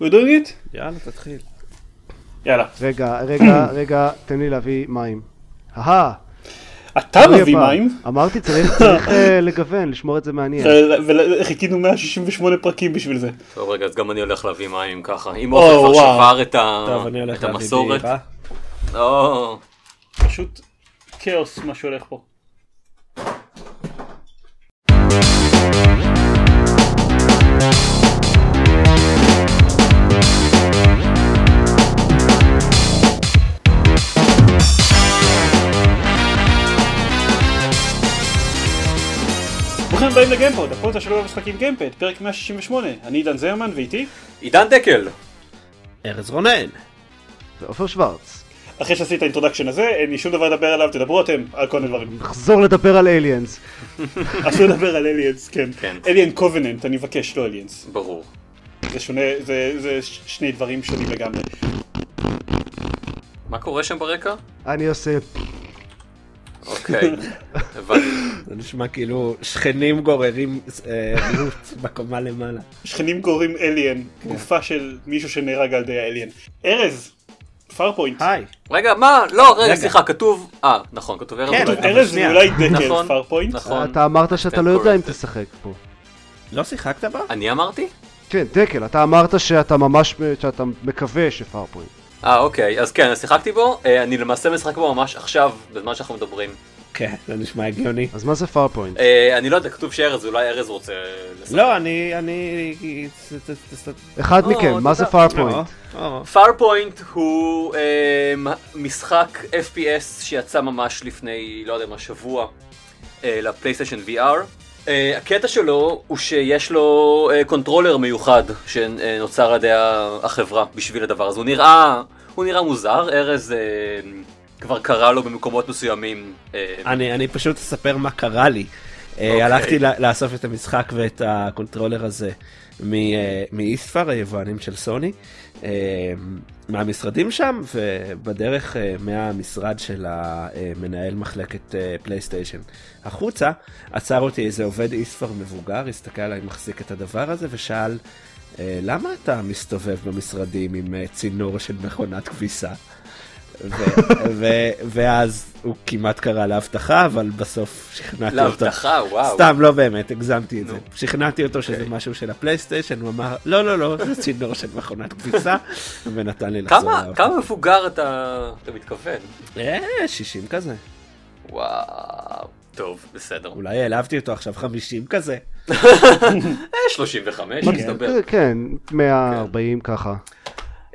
We doing it? יאללה, תתחיל. יאללה. רגע, רגע, רגע, תן לי להביא מים. אהה. אתה מביא. מים, אמרתי, צריך צריך, אה, לגוון, לשמור את זה מעניין. וחיכינו 168 פרקים בשביל זה. טוב רגע, אז גם אני הולך להביא מים ככה. אם או, אופק כבר. שבר את ה- טוב, אני הולך את להביא המסורת. בירה. או, פשוט כאוס מה שהולך פה. הבאים לגיימפוד, הפודקאסט של וואו משחקים גיימפוד, פרק 168, אני עידן זרמן ואיתי, עידן דקל. ארז רונן. ועופר שוורץ. אחרי שעשית את ה introduction הזה, אין לי שום דבר לדבר עליו, תדברו אתם על כל מיני דברים. נחזור לדבר על אליאנס. אסור לדבר על אליאנס, כן. כן. אליאן קובננט, אני מבקש, לא אליאנס. ברור. זה שונה, זה, זה שני דברים שונים לגמרי. מה קורה שם ברקע? אני עושה... אוקיי, הבנתי. זה נשמע כאילו שכנים גוררים אה, ארון בקומה למעלה. שכנים קוראים אליאן, גופה של מישהו שנהרג על ידי האליאן. ארז, פארפוינט. היי. רגע, מה? לא, רגע. סליחה, כתוב... אה, נכון, כתוב ארז. כן, ארז זה. אולי דקל נכון. פארפוינט. נכון. אתה אמרת שאתה לא יודע אם. תשחק פה. לא שיחקת בה? אני אמרתי? כן, דקל, אתה אמרת שאתה ממש, שאתה מקווה שפארפוינט. אה, אוקיי, אז כן, אז שיחקתי בו. אה, אני למעשה משחק בו ממש עכשיו, בזמן שאנחנו מדברים. כן, זה נשמע הגיוני. אז מה זה פארפוינט? אה, אני לא יודע, כתוב שארז, אולי ארז רוצה לשחק. לא, אני... אני... אחד או, מכם, מה זה. פארפוינט? פארפוינט הוא אה, משחק FPS שיצא ממש לפני, לא יודע מה, שבוע אה, לפלייסטיישן VR. אה, הקטע שלו הוא שיש לו אה, controller מיוחד שנוצר על ידי החברה בשביל הדבר הזה. הוא נראה, הוא נראה מוזר, ארז אה, כבר קרא לו במקומות מסוימים. אה, אני אני פשוט אספר מה קרה לי. אה, אוקיי. הלכתי לאסוף את המשחק ואת ה controller הזה מאיספר, היבואנים של סוני, אה, מהמשרדים שם, ובדרך אה, מהמשרד של המנהל מחלקת אה, פלייסטיישן החוצה, עצר אותי איזה עובד איספר מבוגר, הסתכל עליי מחזיק את הדבר הזה ושאל, "אה, למה אתה מסתובב במשרדים עם אה, צינור של מכונת כביסה? ו- ו- ואז הוא כמעט קרא להבטחה, אבל בסוף שכנעתי אותו. להבטחה, וואו. סתם, לא באמת, הגזמתי את זה. שכנעתי אותו שזה אוקיי. משהו של הפלייסטיישן, הוא אמר, לא, לא, לא, זה צינור של מכונת כביסה, ונתן לי לחזור כמה, לעבוד. כמה מבוגר אתה, אתה מתכוון? אה, 60 כזה. וואו. טוב, בסדר. אולי העלבתי אותו עכשיו 50 כזה. אה, 35, כן. מסתבר. כן, 140 ככה.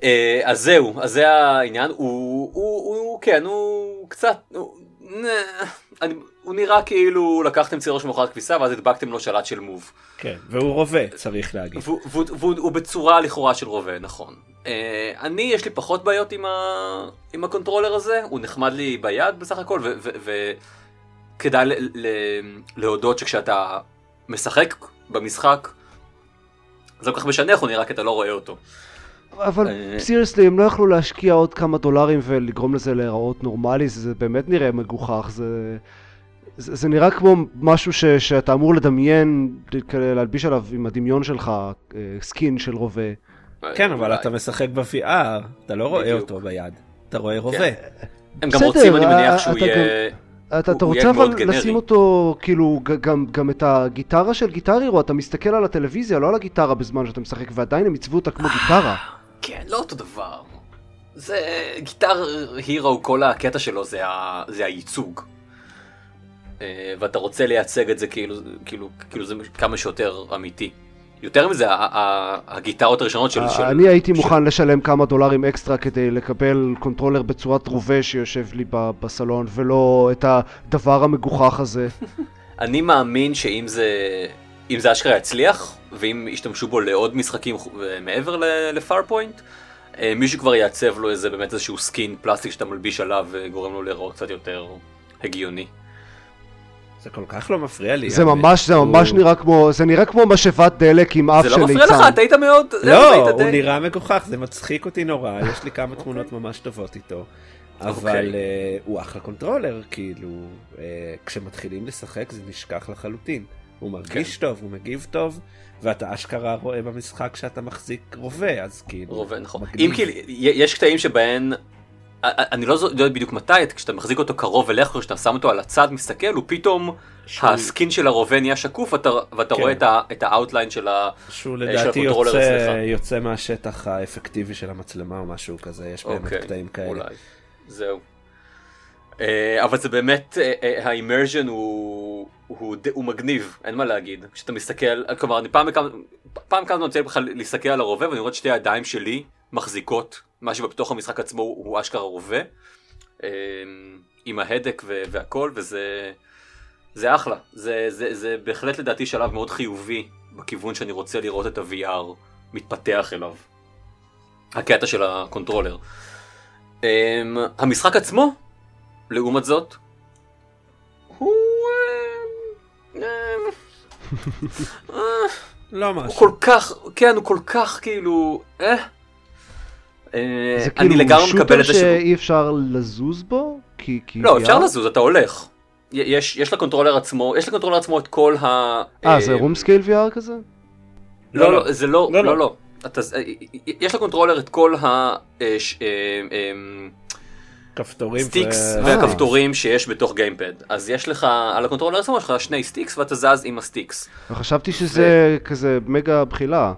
אה, אז זהו, אז זה העניין, הוא, הוא, הוא, כן, הוא קצת, הוא, נה, אני, הוא נראה כאילו לקחתם צינור של מכונת כביסה ואז הדבקתם לו שלט של מוב. כן, והוא רובה, צריך להגיד. והוא, והוא, והוא, הוא בצורה לכאורה של רובה, נכון. אה, אני, יש לי פחות בעיות עם, ה, עם ה controller הזה, הוא נחמד לי ביד בסך הכל, וכדאי ל, ל, להודות שכשאתה משחק במשחק, זה לא כל כך משנה איך הוא נראה כי אתה לא רואה אותו. אבל אה. סיריוסלי, הם לא יכלו להשקיע עוד כמה דולרים ולגרום לזה להיראות נורמלי, זה באמת נראה מגוחך, זה... זה, זה נראה כמו משהו ש, שאתה אמור לדמיין, להלביש עליו עם הדמיון שלך, אה, סקין של רובה. כן, אבל. אתה משחק ב-VR, אתה לא רואה בדיוק. אותו ביד. אתה רואה רובה. הם גם בסדר, רוצים, אני אה, מניח אה, שהוא אתה יהיה... אתה, אתה הוא רוצה אבל גנרי. לשים אותו, כאילו, גם, גם את הגיטרה של גיטר הירו, אתה מסתכל על הטלוויזיה, לא על הגיטרה בזמן שאתה משחק, ועדיין הם עיצבו אותה כמו גיטרה. כן, לא אותו דבר. זה גיטר הירו, כל הקטע שלו זה, ה... זה הייצוג. אה, ואתה רוצה לייצג את זה כאילו, כאילו, כאילו זה כמה שיותר אמיתי. יותר מזה, הגיטרות הראשונות של... אה, אני הייתי מוכן לשלם כמה דולרים אקסטרה כדי לקבל controller בצורת רובה שיושב לי בסלון, ולא את הדבר המגוחך הזה. אני מאמין שאם זה... אם זה אשכרה יצליח, ואם ישתמשו בו לעוד משחקים חו- מעבר לפארפוינט, אה, מישהו כבר יעצב לו איזה באמת איזשהו skin פלסטיק שאתה מלביש עליו וגורם לו להיראות קצת יותר הגיוני. זה כל כך לא מפריע לי. זה האמת. ממש, זה ממש נראה כמו, זה נראה כמו משאבת דלק עם אף זה של לא ליצן. מפריע לך, אתה היית מאוד... לא, היית הוא נראה מגוחך, זה מצחיק אותי נורא, יש לי כמה תמונות ממש טובות איתו. אבל אוקיי. אה, הוא אחלה controller, כאילו, אה, כשמתחילים לשחק זה נשכח לחלוטין. הוא מרגיש טוב, הוא מגיב טוב, ואתה אשכרה רואה במשחק שאתה מחזיק רובה, אז כאילו... רובה, נכון. מגניב. אם כאילו, יש קטעים שבהן, אני לא יודע בדיוק מתי, כשאתה מחזיק אותו קרוב אליך, כשאתה שם אותו על הצד, מסתכל, הוא פתאום, שהוא- ה skin של הרובה נהיה שקוף, ואתה- ואתה כן. רואה את ה- את ה-outline של ה... שהוא של לדעתי יוצא. יוצא מהשטח האפקטיבי של המצלמה או משהו כזה, יש באמת אוקיי, קטעים כאלה. אולי. זהו. אה, אבל זה באמת, אה, אה, ה-immersion הוא, הוא, הוא מגניב, אין מה להגיד. כשאתה מסתכל, כלומר, אני פעם בכמה, פעם כמה זמן לי בכלל להסתכל על הרובה ואני רואה את שתי הידיים שלי מחזיקות מה שבתוך המשחק עצמו הוא, אשכרה רובה. אה, עם ההדק והכל, וזה זה אחלה. זה, זה, זה בהחלט לדעתי שלב מאוד חיובי בכיוון שאני רוצה לראות את ה-VR מתפתח אליו. הקטע של הקונטרולר. Um, המשחק עצמו, לעומת זאת, הוא... אמ, אמ, אה, לא הוא משהו. כל כך, כן, הוא כל כך כאילו... אה. אה, זה אני כאילו לגמרי מקבל שוטר את זה. שאי אפשר לזוז בו? כי... כי לא? אפשר לזוז, אתה הולך. יש, יש ל-controller עצמו, יש ל-controller עצמו את כל ה... אה, זה אה, רום סקייל VR כזה? לא, לא, לא, זה לא, לא, לא, לא. לא. אתה, אה, יש ל-controller את כל ה... כפתורים. sticks ו- והכפתורים שיש בתוך gamepad. אז יש לך, על הקונטרולר עצמו יש לך שני sticks ואתה זז עם ה-sticks. וחשבתי שזה כזה מגה בחילה.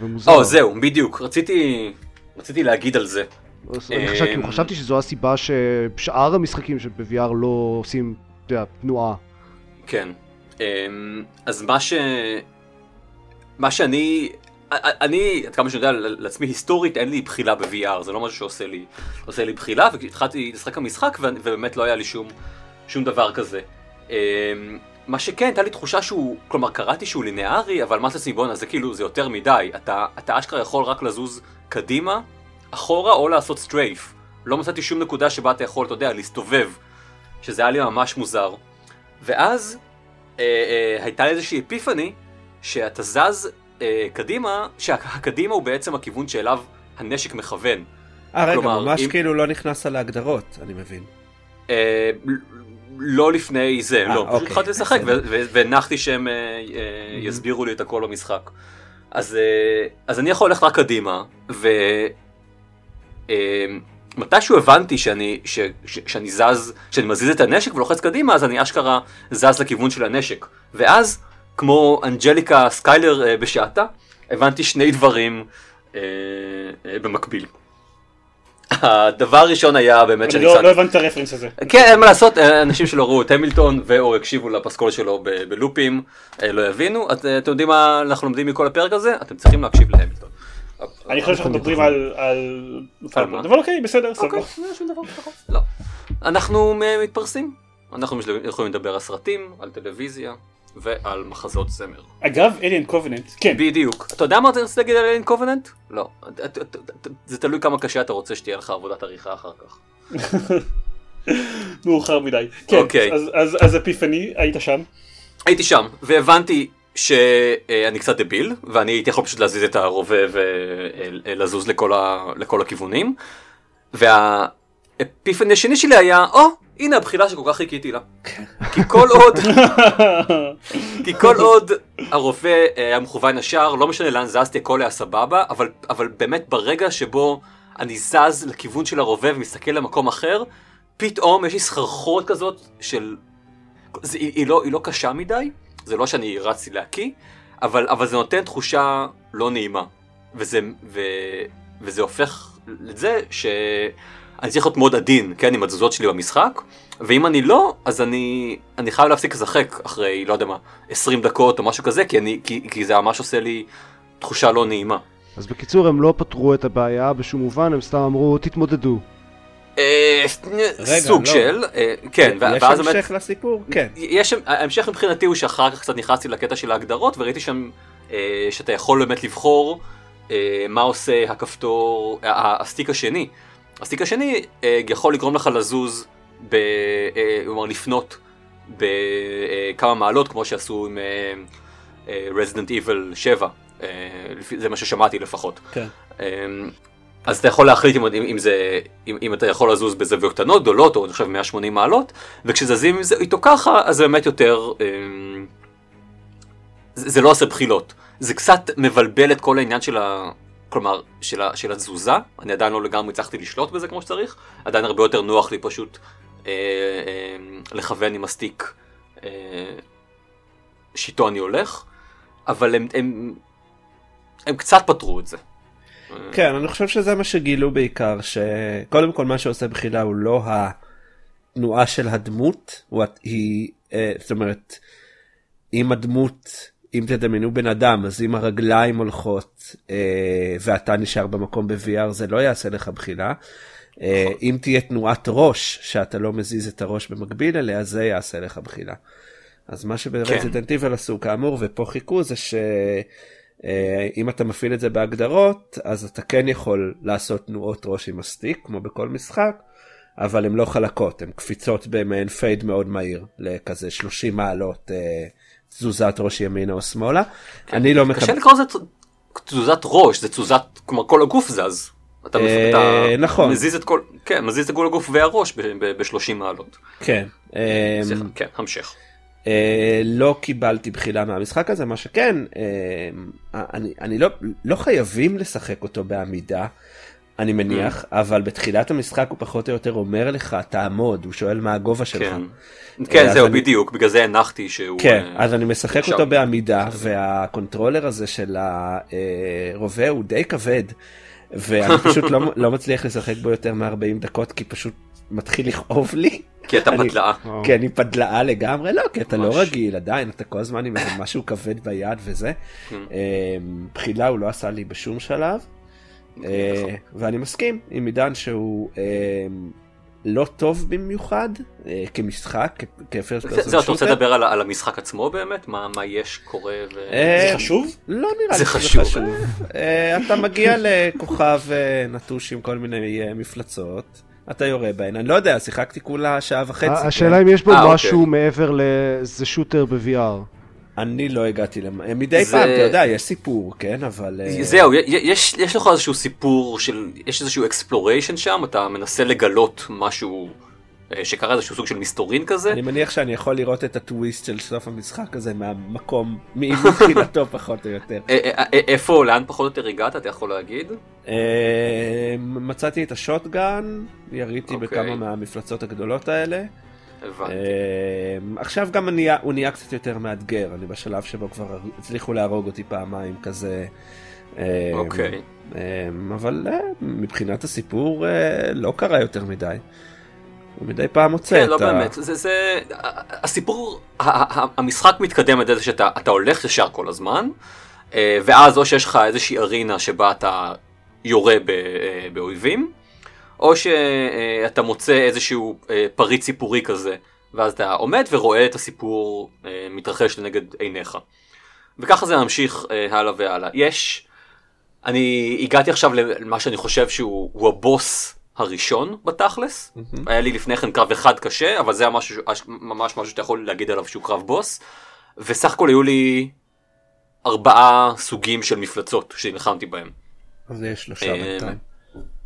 ומוזר. או, זהו, בדיוק. רציתי, רציתי להגיד על זה. אז אני חשב- כאילו, אמ, חשבתי שזו הסיבה ששאר המשחקים שב-VR לא עושים, אתה יודע, תנועה. כן. אמ, אז מה ש... מה שאני... אני, עד כמה שאני יודע לעצמי היסטורית, אין לי בחילה ב-VR, זה לא משהו שעושה לי, עושה לי בחילה, והתחלתי לשחק במשחק ו- ובאמת לא היה לי שום, שום דבר כזה. אמ, מה שכן, הייתה לי תחושה שהוא, כלומר קראתי שהוא לינארי, אבל מה לעצמי בואנה זה כאילו, זה יותר מדי. אתה, אתה אשכרה יכול רק לזוז קדימה, אחורה או לעשות סטרייף. לא מצאתי שום נקודה שבה אתה יכול, אתה יודע, להסתובב, שזה היה לי ממש מוזר. ואז אה, אה, הייתה לי איזושהי אפיפני שאתה זז אה, קדימה, שהקדימה הוא בעצם הכיוון שאליו הנשק מכוון. אה, רגע, כלומר, ממש אם- כאילו לא נכנס על ההגדרות, אני מבין. אה, לא לפני זה, אה, לא, פשוט אוקיי, התחלתי לשחק. ו- ו- והנחתי שהם אה, אה, יסבירו לי את הכל במשחק. אז, אה, אז אני יכול ללכת רק קדימה, ומתישהו הבנתי שאני, ש, ש, שאני זז, שאני מזיז את הנשק ולוחץ קדימה, אז אני אשכרה זז לכיוון של הנשק. ואז, כמו אנג'ליקה סקיילר אה, בשעתה, הבנתי שני דברים אה, אה, במקביל. הדבר הראשון היה באמת אני שאני לא קצת... לא הבנתי את ה-reference הזה. כן, אין מה לעשות, אנשים שלא ראו את המילטון ו/או הקשיבו לפסקול שלו בלופים, לא יבינו. את- אתם יודעים מה אנחנו לומדים מכל הפרק הזה? אתם צריכים להקשיב להמילטון. אני חושב שאנחנו מדברים על... על... מה? אבל אוקיי, בסדר, אוקיי, סבבה. לא, שום דבר. לא. אנחנו מתפרסים. אנחנו יכולים לדבר על סרטים, על טלוויזיה ועל מחזות זמר. אגב, אליאן קובננט, כן. בדיוק. אתה יודע מה אתה רוצה להגיד על אלין קובננט? לא. זה תלוי כמה קשה אתה רוצה שתהיה לך עבודת עריכה אחר כך. מאוחר מדי. כן, אוקיי. אז- אז- אז אפיפני, היית שם. הייתי שם, והבנתי שאני קצת דביל, ואני הייתי יכול פשוט להזיז את הרובה ולזוז לכל, ה... לכל הכיוונים. והאפיפני השני שלי היה, או, הנה הבחילה שכל כך חיכיתי לה. כי כל עוד, כי כל עוד הרובה אה, היה מכוון ישר, לא משנה לאן זזתי, הכל היה סבבה, אבל, אבל באמת ברגע שבו אני זז לכיוון של הרובה ומסתכל למקום אחר, פתאום יש לי סחרחורת כזאת של זה, היא, היא, לא, היא לא קשה מדי, זה לא שאני רצתי להקיא, אבל, אבל זה נותן תחושה לא נעימה. וזה, ו, וזה הופך לזה שאני צריך להיות מאוד עדין, כן, עם התזוזות שלי במשחק, ואם אני לא, אז אני, אני חייב להפסיק לשחק אחרי, לא יודע מה, 20 דקות או משהו כזה, כי, אני, כי, כי זה ממש עושה לי תחושה לא נעימה. אז בקיצור, הם לא פתרו את הבעיה בשום מובן, הם סתם אמרו, תתמודדו. אה, סוג לא. של, אה, כן, יש ואז באמת... המשך לסיפור? כן. יש, ההמשך מבחינתי הוא שאחר כך קצת נכנסתי לקטע של ההגדרות וראיתי שם אה, שאתה יכול באמת לבחור מה עושה הכפתור, הסטיק השני. הסטיק השני אה, יכול לגרום לך לזוז, ב, אה, כלומר לפנות בכמה מעלות כמו שעשו עם אה, אה, Resident Evil 7, אה, לפי- זה מה ששמעתי לפחות. כן. אמ, אז אתה יכול להחליט אם, אם, זה, אם, אם אתה יכול לזוז בזוויות קטנות, גדולות, או אני חושב 180 מעלות, וכשזזים איתו ככה, אז זה באמת יותר, אמ, זה, זה לא עושה בחילות. זה קצת מבלבל את כל העניין של ה... כלומר, של, של התזוזה, אני עדיין לא לגמרי הצלחתי לשלוט בזה כמו שצריך, עדיין הרבה יותר נוח לי פשוט אה, אה, לכוון עם הסטיק אה, שאיתו אני הולך, אבל הם, הם, הם קצת פתרו את זה. כן, אני חושב שזה מה שגילו בעיקר, שקודם כל מה שעושה בחילה הוא לא התנועה של הדמות, היא, אה, זאת אומרת, אם הדמות, אם תדמיינו בן אדם, אז אם הרגליים הולכות אה, ואתה נשאר במקום ב-VR זה לא יעשה לך בחילה. אה, נכון. אם תהיה תנועת ראש שאתה לא מזיז את הראש במקביל אליה זה יעשה לך בחילה. אז מה שב-Resident Evil עשו כאמור ופה חיכו זה שאם אתה מפעיל את זה בהגדרות אז אתה כן יכול לעשות תנועות ראש עם ה-stick כמו בכל משחק. אבל הן לא חלקות הן קפיצות במעין fade מאוד מהיר לכזה 30 מעלות אה, תזוזת ראש ימינה או שמאלה. אני לא קשה מקבל. לקרוא לזה תזוזת ראש, זה תזוזת, כלומר כל הגוף זז. אתה, אה, אתה נכון. מזיז את כל, כן, מזיז את כל הגוף והראש ב-30 מעלות. כן. אה, סליחה, כן, המשך. אה, לא קיבלתי בחילה מהמשחק הזה מה שכן אה, אני, אני לא, לא חייבים לשחק אותו בעמידה. אני מניח אבל בתחילת המשחק הוא פחות או יותר אומר לך תעמוד הוא שואל מה הגובה שלך. כן, כן אז זהו אני- בדיוק, בגלל זה הנחתי שהוא... כן, אה, אז אני משחק אפשר. אותו בעמידה, והקונטרולר הזה של הרובה הוא די כבד, ואני פשוט לא, לא מצליח לשחק בו יותר מ-40 דקות, כי פשוט מתחיל לכאוב לי. כי אתה אני-. וואו. כי אני פדלאה לגמרי, לא, כי אתה לא ממש. רגיל עדיין, אתה כל הזמן עם משהו כבד ביד וזה. כן. אה, בחילה הוא לא עשה לי בשום שלב, אה. ואני מסכים עם עידן שהוא אה, לא טוב במיוחד אה, כמשחק, כפרסט זה- זהו, אתה רוצה לדבר על המשחק עצמו באמת? מה מה יש, קורה ו... אה, זה חשוב? לא נראה זה לי שזה חשוב. אה, אתה מגיע לכוכב אה, נטוש עם כל מיני אה, מפלצות, אתה יורה בהן, אני לא יודע, שיחקתי כולה שעה וחצי. כן? השאלה אם יש בו אה, משהו אוקיי. מעבר לאיזה שוטר ב-VR. אני לא הגעתי למ... אה, מדי זה- פעם, אתה יודע, יש סיפור, כן, אבל... אה, זהו, יש, יש לך איזשהו סיפור של, יש איזשהו exploration שם, אתה מנסה לגלות משהו אה, שקרה איזשהו סוג של מסתורין כזה. אני מניח שאני יכול לראות את הטוויסט של סוף המשחק הזה מהמקום, מ- מתחילתו פחות או יותר. איפה, לאן פחות או יותר הגעת, אתה יכול להגיד? מצאתי את השוטגן, יריתי אוקיי. בכמה מהמפלצות הגדולות האלה. הבנתי. אה, עכשיו גם אני- הוא נהיה קצת יותר מאתגר, אני בשלב שבו כבר הצליחו להרוג אותי פעמיים כזה. אה, אוקיי. אה, אבל אה, מבחינת הסיפור אה, לא קרה יותר מדי. הוא מדי פעם מוצא כן, לא את ה... באמת, זה, זה, הסיפור, המשחק מתקדם על זה שאתה אתה הולך ישר כל הזמן, אה, ואז או שיש לך איזושהי ארינה שבה אתה יורה באויבים, או שאתה מוצא איזשהו אה, פריט סיפורי כזה, ואז אתה עומד ורואה את הסיפור אה, מתרחש לנגד עיניך. וככה זה ממשיך אה, הלאה והלאה. יש, אני הגעתי עכשיו למה שאני חושב שהוא הוא הבוס הראשון בתכלס. מהמם. היה לי לפני כן קרב אחד קשה, אבל זה היה משהו, ממש משהו שאתה יכול להגיד עליו שהוא קרב בוס. וסך הכל היו לי ארבעה סוגים של מפלצות שנלחמתי בהם. אז יש שלושה אה, בינתיים.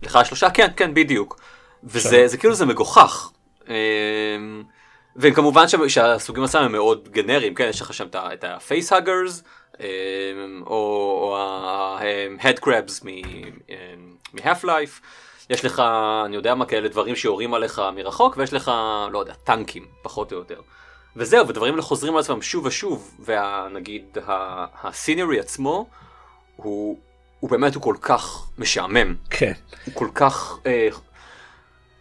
לך שלושה? כן, כן, בדיוק. וזה. זה כאילו זה מגוחך. אמ, וכמובן ש- שהסוגים עצמם הם מאוד גנריים, כן, יש לך שם את ה-face-huggers, אמ, או או ה-head crabs מ- אמ, מ-half-life, יש לך, אני יודע מה, כאלה דברים שיורים עליך מרחוק, ויש לך, לא יודע, טנקים, פחות או יותר. וזהו, ודברים האלה חוזרים על עצמם שוב ושוב, ונגיד הסינירי עצמו, הוא, הוא באמת הוא כל כך משעמם. כן. הוא כל כך... אה,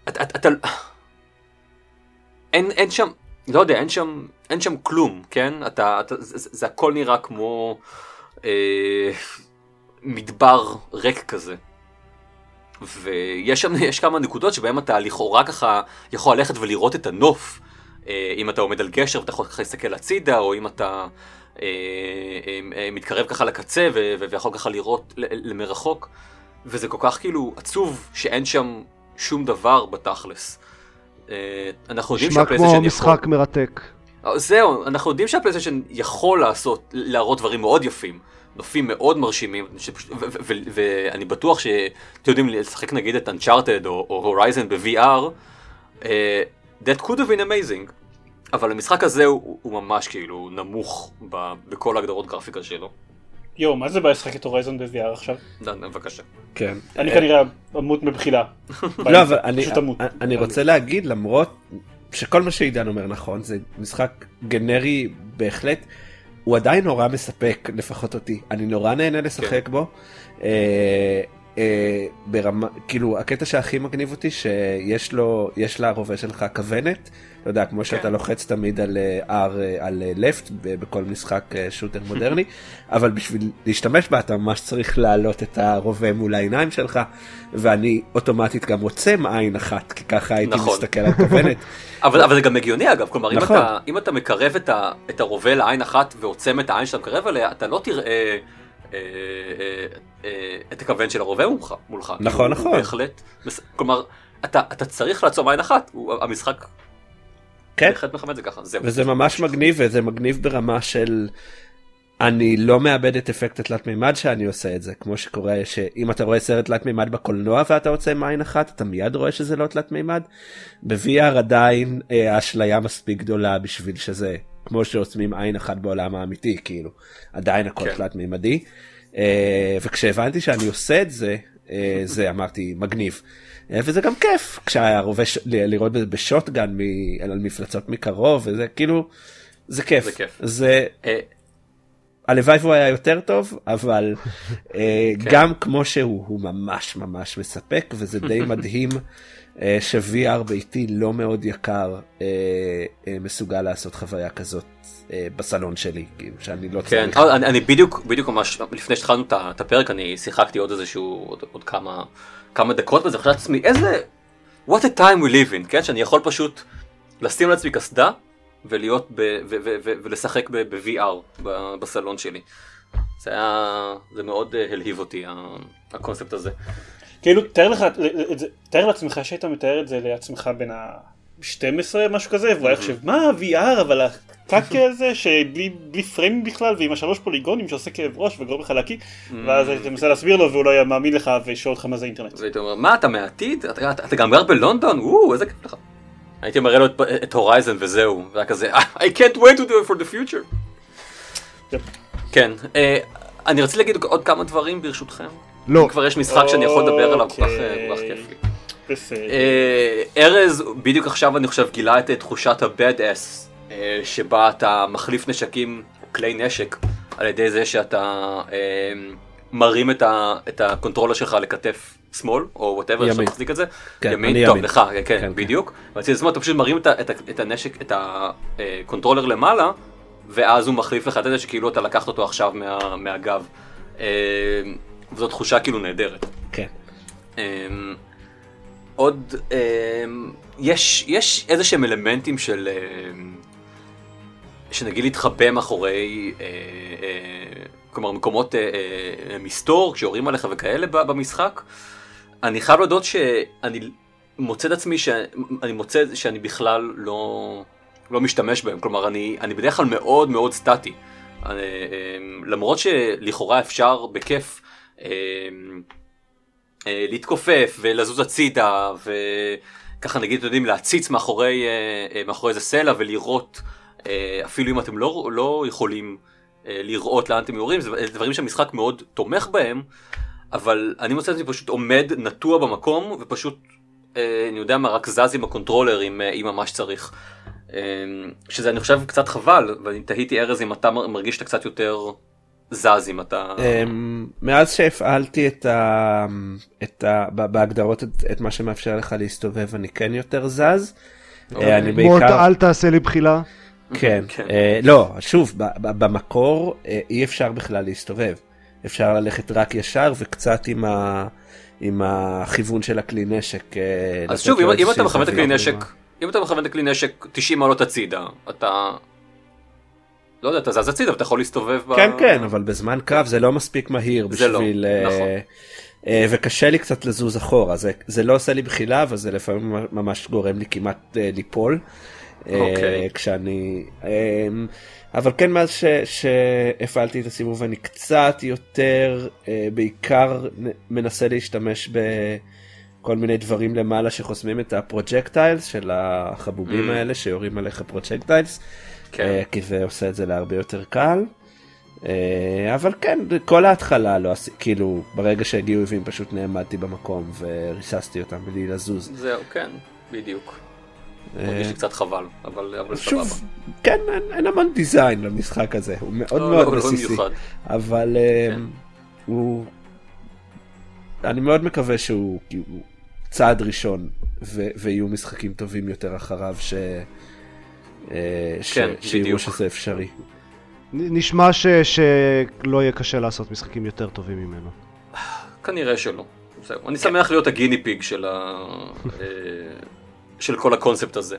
אתה... אתה, אתה אין, אין שם, לא יודע, אין שם, אין שם כלום, כן? אתה, אתה, זה, זה הכל נראה כמו אה, מדבר ריק כזה. ויש שם, יש כמה נקודות שבהם אתה לכאורה ככה יכול ללכת ולראות את הנוף. אה, אם אתה עומד על גשר ואתה יכול ככה להסתכל הצידה, או אם אתה מתקרב ככה לקצה ויכול ככה לראות למרחוק. וזה כל כך כאילו עצוב שאין שם שום דבר בתכלס. אה, אנחנו יודעים נשמע כמו שהפלייסטיישן משחק מרתק. יכול... זהו, אנחנו יודעים שהפלייסטיישן יכול לעשות, להראות דברים מאוד יפים. נופים מאוד מרשימים, ואני בטוח שאתם יודעים לשחק נגיד את Uncharted או, Horizon ב-VR, that could have been amazing. אבל המשחק הזה הוא, הוא ממש כאילו נמוך ב, בכל הגדרות גרפיקה שלו. יואו, מה זה בעיה לשחק את הורייזון ב-VR עכשיו? דן, בבקשה. כן. אני כנראה אמות מבחילה. לא, אבל אני, פשוט אמות. אני רוצה להגיד, למרות שכל מה שעידן אומר נכון, זה משחק גנרי בהחלט, הוא עדיין נורא מספק, לפחות אותי. אני נורא נהנה לשחק כן. בו. אה, ברמה, כאילו, הקטע שהכי מגניב אותי, שיש לו, יש לרובה שלך כוונת, אתה יודע, כמו שאתה כן. לוחץ תמיד על אה, R, אה, על אה, left בכל משחק שוטר מודרני, אבל בשביל להשתמש בה אתה ממש צריך להעלות את הרובה מול העיניים שלך, ואני אוטומטית גם עוצם עין אחת, כי ככה הייתי נכון. מסתכל על כוונת. אבל, אבל זה גם הגיוני אגב, כלומר אם, נכון. אתה, אם אתה מקרב את, ה, את הרובה לעין אחת ועוצם את העין שאתה מקרב אליה, אתה לא תראה אה, אה, אה, את הכוון של הרובה מולך. מולך. נכון, כאילו, נכון. בהחלט, כלומר, אתה, אתה צריך לעצום עין אחת, הוא, המשחק כן. בהחלט מכוון את זה ככה. זהו. וזה ממש מגניב וזה מגניב ברמה של אני לא מאבד את אפקט התלת מימד שאני עושה את זה כמו שקורה שאם אתה רואה סרט תלת מימד בקולנוע ואתה עוצם עין אחת אתה מיד רואה שזה לא תלת מימד. ב-VR עדיין אה, האשליה מספיק גדולה בשביל שזה כמו שעוצמים עין אחת בעולם האמיתי כאילו עדיין הכל כן. תלת מימדי. אה, וכשהבנתי שאני עושה את זה אה, זה אמרתי מגניב. אה, וזה גם כיף כשהרובה לראות בשוטגן מ- על מפלצות מקרוב וזה כאילו זה כיף זה כיף. זה הלוואי והוא היה יותר טוב אבל אה, כן. גם כמו שהוא הוא ממש ממש מספק וזה די מדהים ש-VR ביתי לא מאוד יקר אה, אה, מסוגל לעשות חוויה כזאת אה, בסלון שלי כאילו שאני לא כן, צריך. אבל אני, אני בדיוק, בדיוק ממש, לפני שהתחלנו את הפרק, אני שיחקתי עוד איזשהו, עוד, עוד כמה, כמה דקות בזה, חשבתי לעצמי, איזה, what a time we live in, כן, שאני יכול פשוט לשים לעצמי קסדה, ולהיות, ב, ו, ו, ו, ולשחק ב-VR בסלון שלי. זה היה, זה מאוד אה, הלהיב אותי, הקונספט הזה. כאילו, תאר לך, תאר לעצמך שהיית מתאר את זה לעצמך בין ה-12 משהו כזה, והוא היה חושב, מה VR, אבל הקקי הזה שבלי בלי פריים בכלל ועם השלוש פוליגונים שעושה כאב ראש וגורם לך להקיא, ואז היית מנסה להסביר לו והוא לא היה מאמין לך ושואל אותך מה זה אינטרנט. והייתי אומר, מה אתה מהעתיד? אתה, גם גר בלונדון? וואו, איזה כיף לך. הייתי מראה לו את, הורייזן וזהו, והיה כזה, I can't wait to do it for the future. כן, אה, אני רציתי להגיד עוד כמה דברים ברשותכם. לא. אם כבר יש משחק שאני יכול לדבר עליו, כל כך, אה, אוקיי. כיף לי. אה, ארז, בדיוק עכשיו אני חושב גילה את תחושת ה-bad ass, אה, שבה אתה מחליף נשקים, כלי נשק, על ידי זה שאתה אה, מרים את, ה, את הקונטרולר שלך לכתף שמאל, או whatever, איך שאתה ימין. מחזיק את זה. כן, ימין, טוב, ימין. לך, כן, כן, כן, כן. בדיוק. ואצל שמאל אתה פשוט מרים את, הנשק, את הקונטרולר למעלה, ואז הוא מחליף לך את זה שכאילו אתה לקחת אותו עכשיו מה, מהגב. וזו תחושה כאילו נהדרת. כן. אמ, עוד, אמ, יש, יש איזה שהם אלמנטים של, אמ, שנגיד להתחבא מאחורי, אה, אה, כלומר מקומות אה, אה, מסתור, כשיורים עליך וכאלה במשחק. אני חייב להודות שאני מוצא את עצמי, שאני מוצא שאני בכלל לא, לא משתמש בהם, כלומר אני, אני בדרך כלל מאוד מאוד סטטי. אה, למרות שלכאורה אפשר בכיף להתכופף ולזוז הצידה וככה נגיד אתם יודעים להציץ מאחורי, אה, אה, מאחורי איזה סלע ולראות אה, אפילו אם אתם לא, לא יכולים אה, לראות לאן אתם יורים, זה דברים שהמשחק מאוד תומך בהם, אבל אני מוצא את עצמי פשוט עומד נטוע במקום ופשוט, אה, אני יודע מה, רק זז עם הקונטרולר אם, אה, אם ממש צריך. אה, שזה אני חושב קצת חבל, ואני תהיתי ארז אם אתה מרגיש שאתה קצת יותר זז אם אתה... אמ, מאז שהפעלתי את ה... את ה... בהגדרות את, את מה שמאפשר לך להסתובב אני כן יותר זז. אוקיי. אה, אני מוט, בעיקר... אל תעשה לי בחילה. כן, כן. אה, לא, שוב, ב- ב- במקור אה, אי אפשר בכלל להסתובב. אפשר ללכת רק ישר וקצת עם, ה... עם הכיוון של הכלי נשק. אז שוב, אם, אם אתה מכוון את הכלי נשק. אם אתה מכוון את הכלי נשק 90 מעלות הצידה, אתה... לא יודע, אתה זז הצידה ואתה יכול להסתובב ב... כן, כן, אבל בזמן קרב זה לא מספיק מהיר לא, בשביל... אה, נכון. אה, וקשה לי קצת לזוז אחורה, זה, זה לא עושה לי בחילה, אבל זה לפעמים ממש גורם לי כמעט אה, ליפול. אוקיי. כשאני... אה, אבל כן מאז ש, שהפעלתי את הסיבוב אני קצת יותר בעיקר מנסה להשתמש ב, כל מיני דברים למעלה שחוסמים את ה-projectiles של החבובים Mm. האלה שיורים עליך projectiles, כן. אה, כי זה עושה את זה להרבה יותר קל. אה, אבל כן, כל ההתחלה לא עשי, כאילו ברגע שהגיעו אויבים פשוט נעמדתי במקום וריססתי אותם בלי לזוז. זהו, כן, בדיוק. אה, מרגיש לי קצת חבל, אבל אבל סבבה. כן, אין, אין המון design למשחק הזה, הוא מאוד לא, מאוד לא, לא בסיסי, במיוחד. אבל כן. הוא, אני מאוד מקווה שהוא כאילו, צעד ראשון ו- ויהיו משחקים טובים יותר אחריו ש... אה, ש- כן, שיראו. שזה אפשרי. נשמע ש- שלא יהיה קשה לעשות משחקים יותר טובים ממנו. כנראה שלא. זהו. אני שמח להיות הגיני פיג של ה... אה, של כל הקונספט הזה.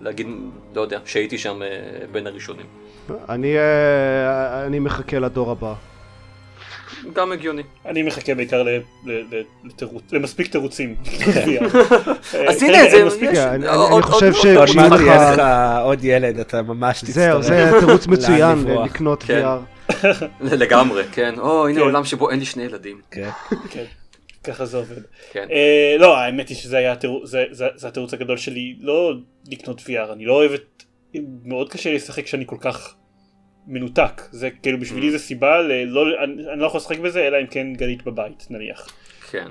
להגיד, לא יודע, שהייתי שם אה, בין הראשונים. אני, אני מחכה לדור הבא. גם הגיוני. אני מחכה בעיקר ל- ל- ל- לתירוץ- למספיק תירוצים. אז אה, הנה, כרגע זה- כן, אני- חושב עוד- ש- עוד כשיהיה מעט לך- יהיה לך עוד ילד, אתה ממש תצטרך. זהו, זה תירוץ מצוין. לקנות כן. VR. לגמרי, כן. או, הנה כן. עולם שבו אין לי שני ילדים. כן. כן, ככה זה עובד. כן. אה, לא, האמת היא שזה היה התירוץ, זה- זה זה התירוץ הגדול שלי, לא לקנות VR, אני לא אוהב את, מאוד קשה לי לשחק כשאני כל כך מנותק, זה כאילו בשבילי זה סיבה, ל- לא, אני אני לא יכול לשחק בזה אלא אם כן גלית בבית נניח. כן.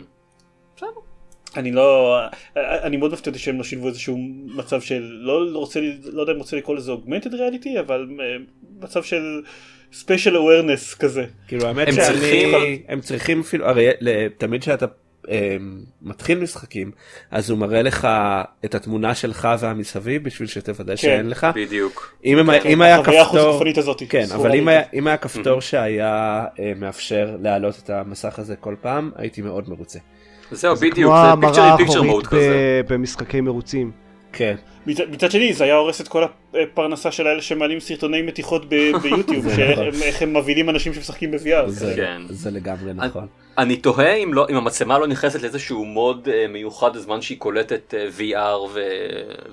אני לא, אני מאוד מפתיע אותי שהם לא שילבו איזשהו מצב של, לא רוצה, לא יודע אם רוצה לקרוא לזה אוגמנטד ריאליטי, אבל אה, מצב של ספיישל אווירנס כזה. כאילו האמת הם שאני, צריכים- הם צריכים אפילו, הרי ל- תמיד כשאתה אה, מתחיל משחקים, אז הוא מראה לך את התמונה שלך והמסביב בשביל שתוודא שאין לך. בדיוק. אם הם- כן, אם היה החוויה כפתור, הזאת, כן, אבל אם. היה- אם היה כפתור שהיה אה, מאפשר להעלות את המסך הזה כל פעם, הייתי מאוד מרוצה. זהו, זה בדיוק, זה פיקצ'ר אין פיקצ'ר מוד כזה. במשחקי מרוצים. כן, מצד, מצד שני זה היה הורס את כל הפרנסה של האלה שמעלים סרטוני מתיחות ב- ביוטיוב, זה שאיך נכון. הם- איך הם מבהילים אנשים שמשחקים ב-VR. זה- כן. זה לגמרי נכון. אני תוהה אם לא, אם המצלמה לא נכנסת לאיזשהו מוד אה, מיוחד בזמן שהיא קולטת אה, VR ו...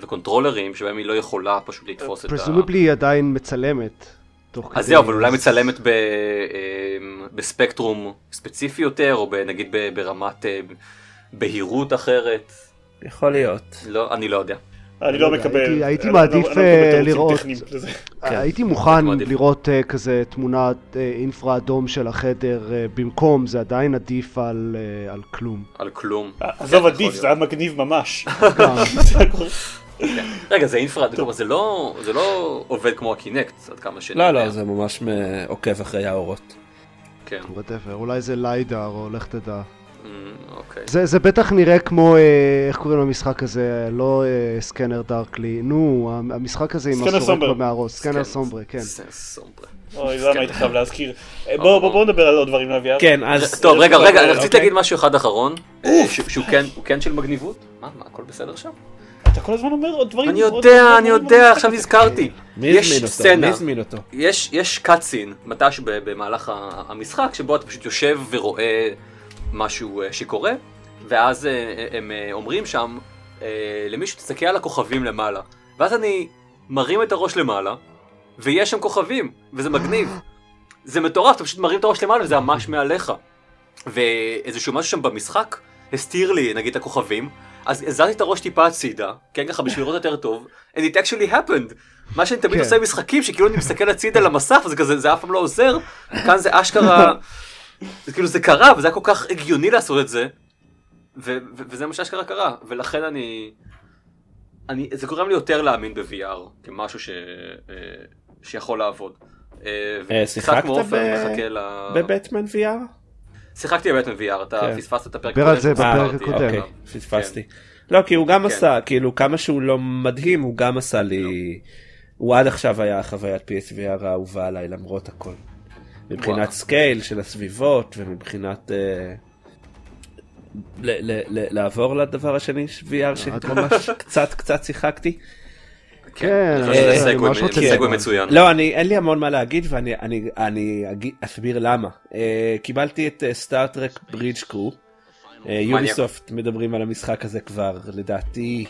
וקונטרולרים, שבהם היא לא יכולה פשוט לתפוס את ה... פרסומבלי היא עדיין מצלמת. אז זהו, אבל אולי מצלמת ב, אה, בספקטרום ספציפי יותר, או ב, נגיד ב, ברמת אה, בהירות אחרת. יכול להיות. לא, אני לא יודע. אני לא מקבל. הייתי- מעדיף, אה, לראות-. הייתי מוכן מעדיף. לראות אה, כזה תמונת אה, אינפרה אדום של החדר אה, במקום, זה עדיין עדיף על אה, על כלום. על כלום. עזוב כן, עדיף, זה היה מגניב ממש. רגע, זה כלומר, זה לא, זה לא עובד כמו הקינקט, עד כמה שאני לא, יודע. לא, זה ממש עוקב אחרי האורות. כן, אולי זה ליידר או לך תדע. אוקיי. זה, זה בטח נראה כמו, אה, איך קוראים למשחק הזה? לא אה, סקנר דארקלי, נו, המשחק הזה עם הסורק. במערות, סקנר סומברה, כן. אוי, למה היית חייב להזכיר? אה, בוא בוא- בוא נדבר על עוד דברים ל-VR. כן, אז... טוב, רגע, רגע, אני רציתי אוקיי. להגיד משהו אחד אחרון, אה, שהוא כן- כן של מגניבות. מה, מה, הכל בסדר שם? אתה כל הזמן אומר עוד דברים. אני יודע, אני יודע. עכשיו נזכרתי. מי יש הזמין אותו? מי הזמין אותו? יש, יש קאצין, ב- במהלך המשחק, שבו אתה פשוט יושב ורואה משהו אה, שקורה, ואז אה, הם אה, אומרים שם למישהו, תסתכל על הכוכבים למעלה. ואז אני מרים את הראש למעלה, ויש שם כוכבים, וזה מגניב. זה מטורף, אתה פשוט מרים את הראש למעלה וזה ממש מעליך. ואיזשהו משהו שם במשחק הסתיר לי נגיד את הכוכבים, אז הזזתי את הראש טיפה הצידה, כן ככה בשביל לראות יותר טוב, and it actually happened. מה שאני תמיד כן. עושה במשחקים, שכאילו אני מסתכל הצידה למסך וזה כזה, זה אף פעם לא עוזר, כאן זה אשכרה, זה כאילו זה קרה וזה היה כל כך הגיוני לעשות את זה, ו- ו- וזה מה שאשכרה קרה, ולכן אני, אני, זה גורם לי יותר להאמין ב-VR, כמשהו ש, אה, שיכול לעבוד. אה, וקצת שיחקת. בבטמן VR? שיחקתי בבטמן VR, אתה כן. פספסת את הפרק דבר על זה בפרק עליו. הקודם. אוקיי, כן. פספסתי. לא, כי הוא גם כן. עשה, כאילו כמה שהוא לא מדהים, הוא גם עשה לא. לי... הוא עד עכשיו היה חוויית PSVR האהובה עליי למרות הכל. מבחינת וואלה. scale של הסביבות ומבחינת... אה, ל- ל- ל- לעבור לדבר השני, VR שממש קצת קצת שיחקתי. כן, אני אני- ממש רוצה סגווי. מצוין. לא, אני, אין לי המון מה להגיד ואני אני, אני אגיד, אסביר למה. Uh, קיבלתי את סטארטרק ברידג' קרו. יוביסופט מדברים על המשחק הזה כבר לדעתי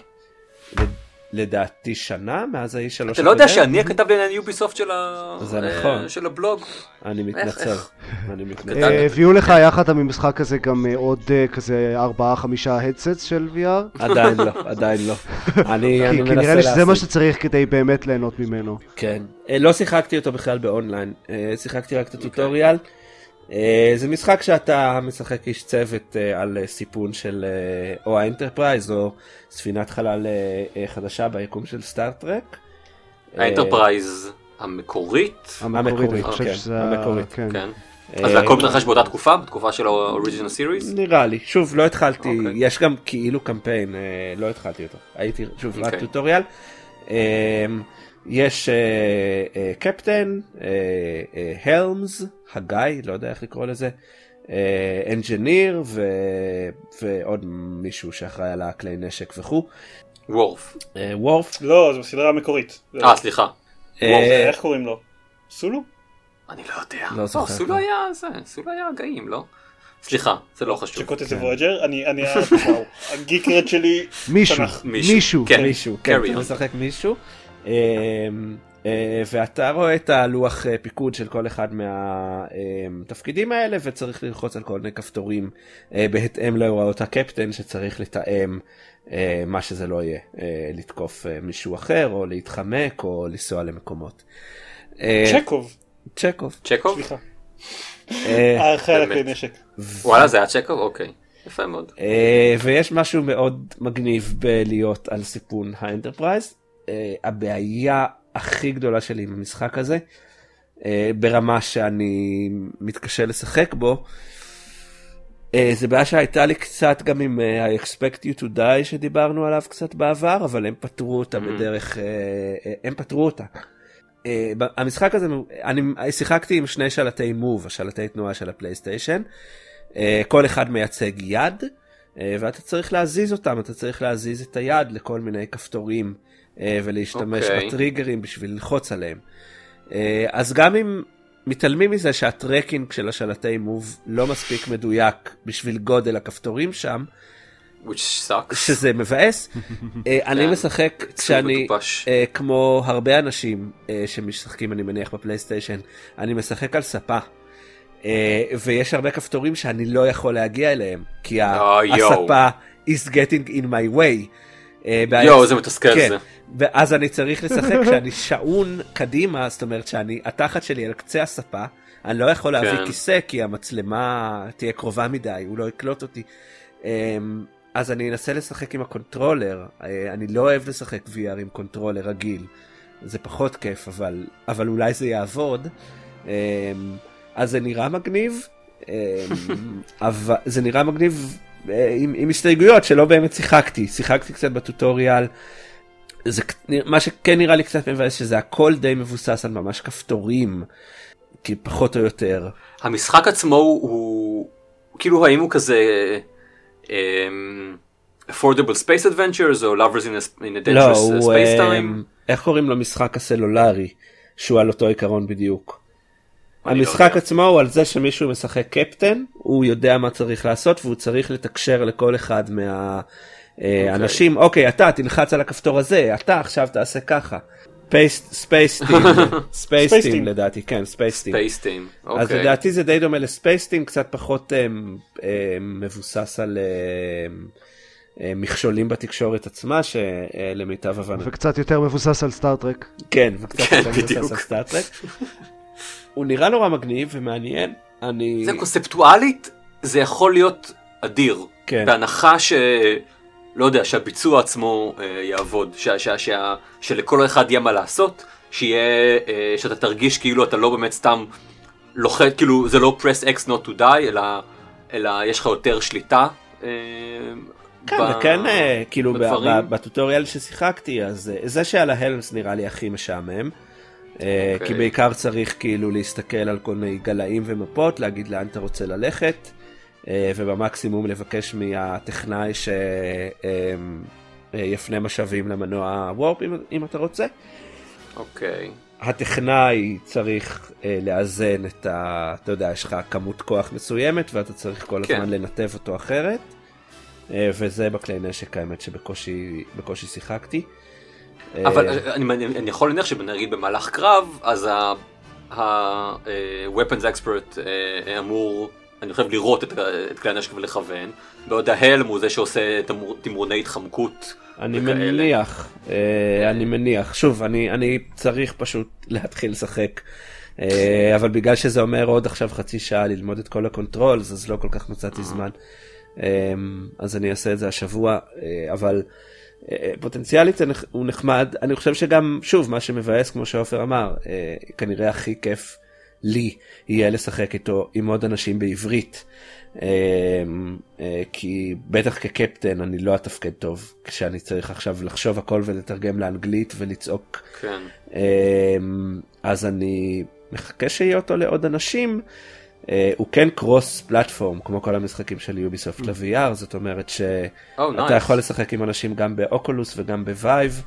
לדעתי שנה מאז האיש שלוש. אתה לא יודע שאני הכתב לעניין יוביסופט של אה, הבלוג? אני מתנצל. איך? אני מתנצל. קטן. אה, הביאו לך יחד ממשחק הזה גם אה, עוד אה, כזה ארבעה חמישה הדסטס של VR? עדיין לא, עדיין לא. אני כי אני כי מנסה נראה לי שזה מה. שצריך כדי באמת ליהנות ממנו. כן. אה, לא שיחקתי אותו בכלל ב-online, אה, שיחקתי רק את הטוטוריאל. אה, זה משחק שאתה משחק איש צוות אה, על אה, סיפון של או ה-Enterprise או ספינת חלל חדשה ביקום של Star Trek. אה, ה-Enterprise המקורית? המקורית, אני חושב כן, שזה... המקורית. כן. כן. אז הכל מתרחש באותה תקופה? בתקופה של ה-Original Series? נראה לי. שוב, לא התחלתי, אוקיי. יש גם כאילו קמפיין, לא התחלתי אותו. הייתי שוב רק אוקיי. טוטוריאל. אה, יש אה, אה, קפטן, אה, אה, הלמס, הגיא, לא יודע איך לקרוא לזה, אנג'יניר ו- ועוד מישהו שאחראי על הכלי נשק וכו'. וורף. וורף. לא, זה בסדרה המקורית. אה, סליחה. איך קוראים לו? סולו? אני לא יודע. לא זוכר. סולו היה זה, סולו היה הגאים, לא? סליחה, זה לא חשוב. שקוט איזה כן. וויג'ר? אני, אני, וואו, הגיקרד שלי, מישהו, תנ"ך. מישהו. מישהו. כן. מישהו, כן, on. משחק מישהו. אה, אה, ואתה רואה את הלוח אה, פיקוד של כל אחד מהתפקידים האלה וצריך ללחוץ על כל מיני כפתורים אה, בהתאם להוראות הקפטן שצריך לתאם אה, מה שזה לא יהיה, אה, לתקוף אה, מישהו אחר או להתחמק או לנסוע למקומות. אה, צ'קוב, צ'קוב. צ'קוב? סליחה. אה, האחראי על באמת. הכלי נשק. וואלה זה היה צ'קוב? אוקיי. יפה מאוד. אה, ויש משהו מאוד מגניב בלהיות על סיפון ה-Enterprise. אה, הבעיה הכי גדולה שלי עם המשחק הזה, אה, ברמה שאני מתקשה לשחק בו, אה, זה בעיה שהייתה לי קצת גם עם אה, I expect you to die שדיברנו עליו קצת בעבר, אבל הם פתרו אותה Mhm. בדרך, אה, אה, הם פתרו אותה. אה, המשחק הזה, אני שיחקתי עם שני שלטי Move, השלטי תנועה של ה-PlayStation. אה, כל אחד מייצג יד, אה, ואתה צריך להזיז אותם, אתה צריך להזיז את היד לכל מיני כפתורים ולהשתמש אוקיי. ב-triggerים בשביל ללחוץ עליהם. אז גם אם מתעלמים מזה שה-tracking של השלטי Move לא מספיק מדויק בשביל גודל הכפתורים שם. שזה מבאס, אה, אני כן, משחק כשאני. אה, כמו הרבה אנשים אה, שמשחקים אני מניח בפלייסטיישן, אני משחק על ספה. אה, ויש הרבה כפתורים שאני לא יכול להגיע אליהם, כי. הספה is getting in my way. יואו, זה מתסכל כן, זה. ואז אני צריך לשחק כשאני שעון קדימה, זאת אומרת שאני, התחת שלי על קצה הספה, אני לא יכול להביא כן. כיסא כי המצלמה תהיה קרובה מדי, הוא לא יקלוט אותי. אז אני אנסה לשחק עם ה controller, אה, אני לא אוהב לשחק VR עם controller רגיל, זה פחות כיף, אבל, אבל אולי זה יעבוד. אמ, אז זה נראה מגניב, אמ, אבל זה נראה מגניב אה, עם, עם הסתייגויות שלא באמת שיחקתי, שיחקתי קצת ב tutorial. זה מה שכן נראה לי קצת מבאס שזה הכל די מבוסס על ממש כפתורים, כי פחות או יותר. המשחק עצמו הוא, הוא כאילו האם הוא כזה affordable space adventures או lovers in a, in a לא, dangerous הוא, space אה, time. איך קוראים למשחק הסלולרי, שהוא על אותו עיקרון בדיוק. לא המשחק יודע. עצמו הוא על זה שמישהו משחק קפטן, הוא יודע מה צריך לעשות והוא צריך לתקשר לכל אחד מהאנשים, אוקיי, אתה תלחץ על הכפתור הזה, אתה עכשיו תעשה ככה. Spaceteam, Spaceteam Team. לדעתי, כן, Spaceteam. space team. אז אוקיי. לדעתי זה די דומה ל Spaceteam, קצת פחות אמ, אמ, מבוסס על אמ, מכשולים בתקשורת עצמה, שלמיטב הבנתי. וקצת יותר מבוסס על Star Trek. כן, וקצת כן, יותר מבוסס. על Star Trek. הוא נראה נורא מגניב ומעניין. אני... זה קונספטואלית זה יכול להיות אדיר. כן. בהנחה ש... לא יודע, שהביצוע עצמו אה, יעבוד, ש... ש... ש... שלכל אחד יהיה מה לעשות, שיהיה, אה, שאתה תרגיש כאילו אתה לא באמת סתם לוחץ, כאילו זה לא press x not to die, אלא, אלא יש לך יותר שליטה. אה, כן, ב- וכן, אה, כאילו, ב- בדברים. ב- בטוטוריאל ששיחקתי, אז אה, זה שעל ההלמס נראה לי הכי משעמם. אה, אוקיי. כי בעיקר צריך כאילו להסתכל על כל מיני גלאים ומפות, להגיד לאן אתה רוצה ללכת, אה, ובמקסימום לבקש מהטכנאי שיפנה משאבים למנוע וורפ אם, אם אתה רוצה. אוקיי. הטכנאי צריך אה, לאזן את ה... אתה יודע, יש לך כמות כוח מסוימת ואתה צריך כל כן. הזמן לנתב אותו אחרת. אה, וזה בכלי נשק האמת שבקושי בקושי שיחקתי. אבל אה, אה, אני, אני יכול להניח שנגיד במהלך קרב, אז ה-Weapons Expert אה, אמור, אני חושב לראות את, את כלי הנשק ולכוון, בעוד ה helm הוא זה שעושה תמור- תמרוני התחמקות. אני וכאלה. מניח, אה, אני מניח, שוב, אני, אני צריך פשוט להתחיל לשחק, אה, אבל בגלל שזה אומר עוד עכשיו חצי שעה ללמוד את כל ה controls, אז לא כל כך מצאתי זמן. אה, אז אני אעשה את זה השבוע, אה, אבל אה, פוטנציאלית הוא נחמד, אני חושב שגם, שוב, מה שמבאס, כמו שעופר אמר, אה, כנראה הכי כיף לי יהיה לשחק איתו עם עוד אנשים בעברית. אה, אה, כי בטח כקפטן אני לא אתפקד טוב כשאני צריך עכשיו לחשוב הכל ולתרגם לאנגלית ולצעוק כן. אה, אז אני מחכה שיהיה אותו לעוד אנשים. הוא כן cross platform כמו כל המשחקים של Ubisoft ל-VR זאת אומרת Oh, שאתה nice. יכול לשחק עם אנשים גם ב Oculus וגם ב Vive.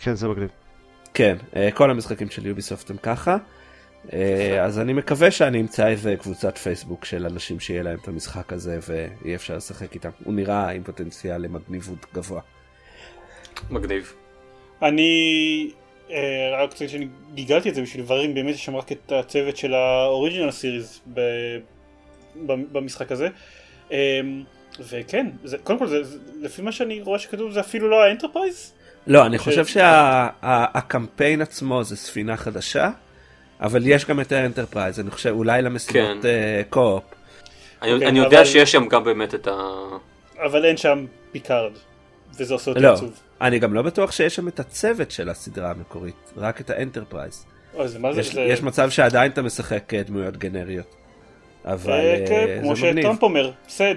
כן, זה מגניב. כן, אה, כל המשחקים של יוביסופט הם ככה. אה, אז אני מקווה שאני אמצא איזה קבוצת פייסבוק של אנשים שיהיה להם את המשחק הזה ויהיה אפשר לשחק איתם. הוא נראה עם פוטנציאל למגניבות גבוה. מגניב. אני אה, רק רוצה שאני גיגלתי את זה בשביל דברים באמת יש שם רק את הצוות של האוריג'ינל סיריז ב- ב- במשחק הזה. וכן, זה, קודם כל זה, לפי מה שאני רואה שכתוב זה אפילו לא ה Enterprise. לא, אני ש- חושב שהקמפיין עצמו זה ספינה חדשה, אבל יש גם את ה Enterprise, אני חושב אולי למשימות כן. אה, co-op. אני, אוקיי, אני יודע אבל- שיש שם גם באמת את ה... אבל אין שם פיקארד. וזה עושה אותי לא, עצוב. אני גם לא בטוח שיש שם את הצוות של הסדרה המקורית, רק את ה Enterprise. אוי, זה מה זה? יש, זה... יש מצב שעדיין אתה משחק אה, דמויות גנריות. אבל אה, כן, כמו זה מגניב. שטראמפ אומר, סד.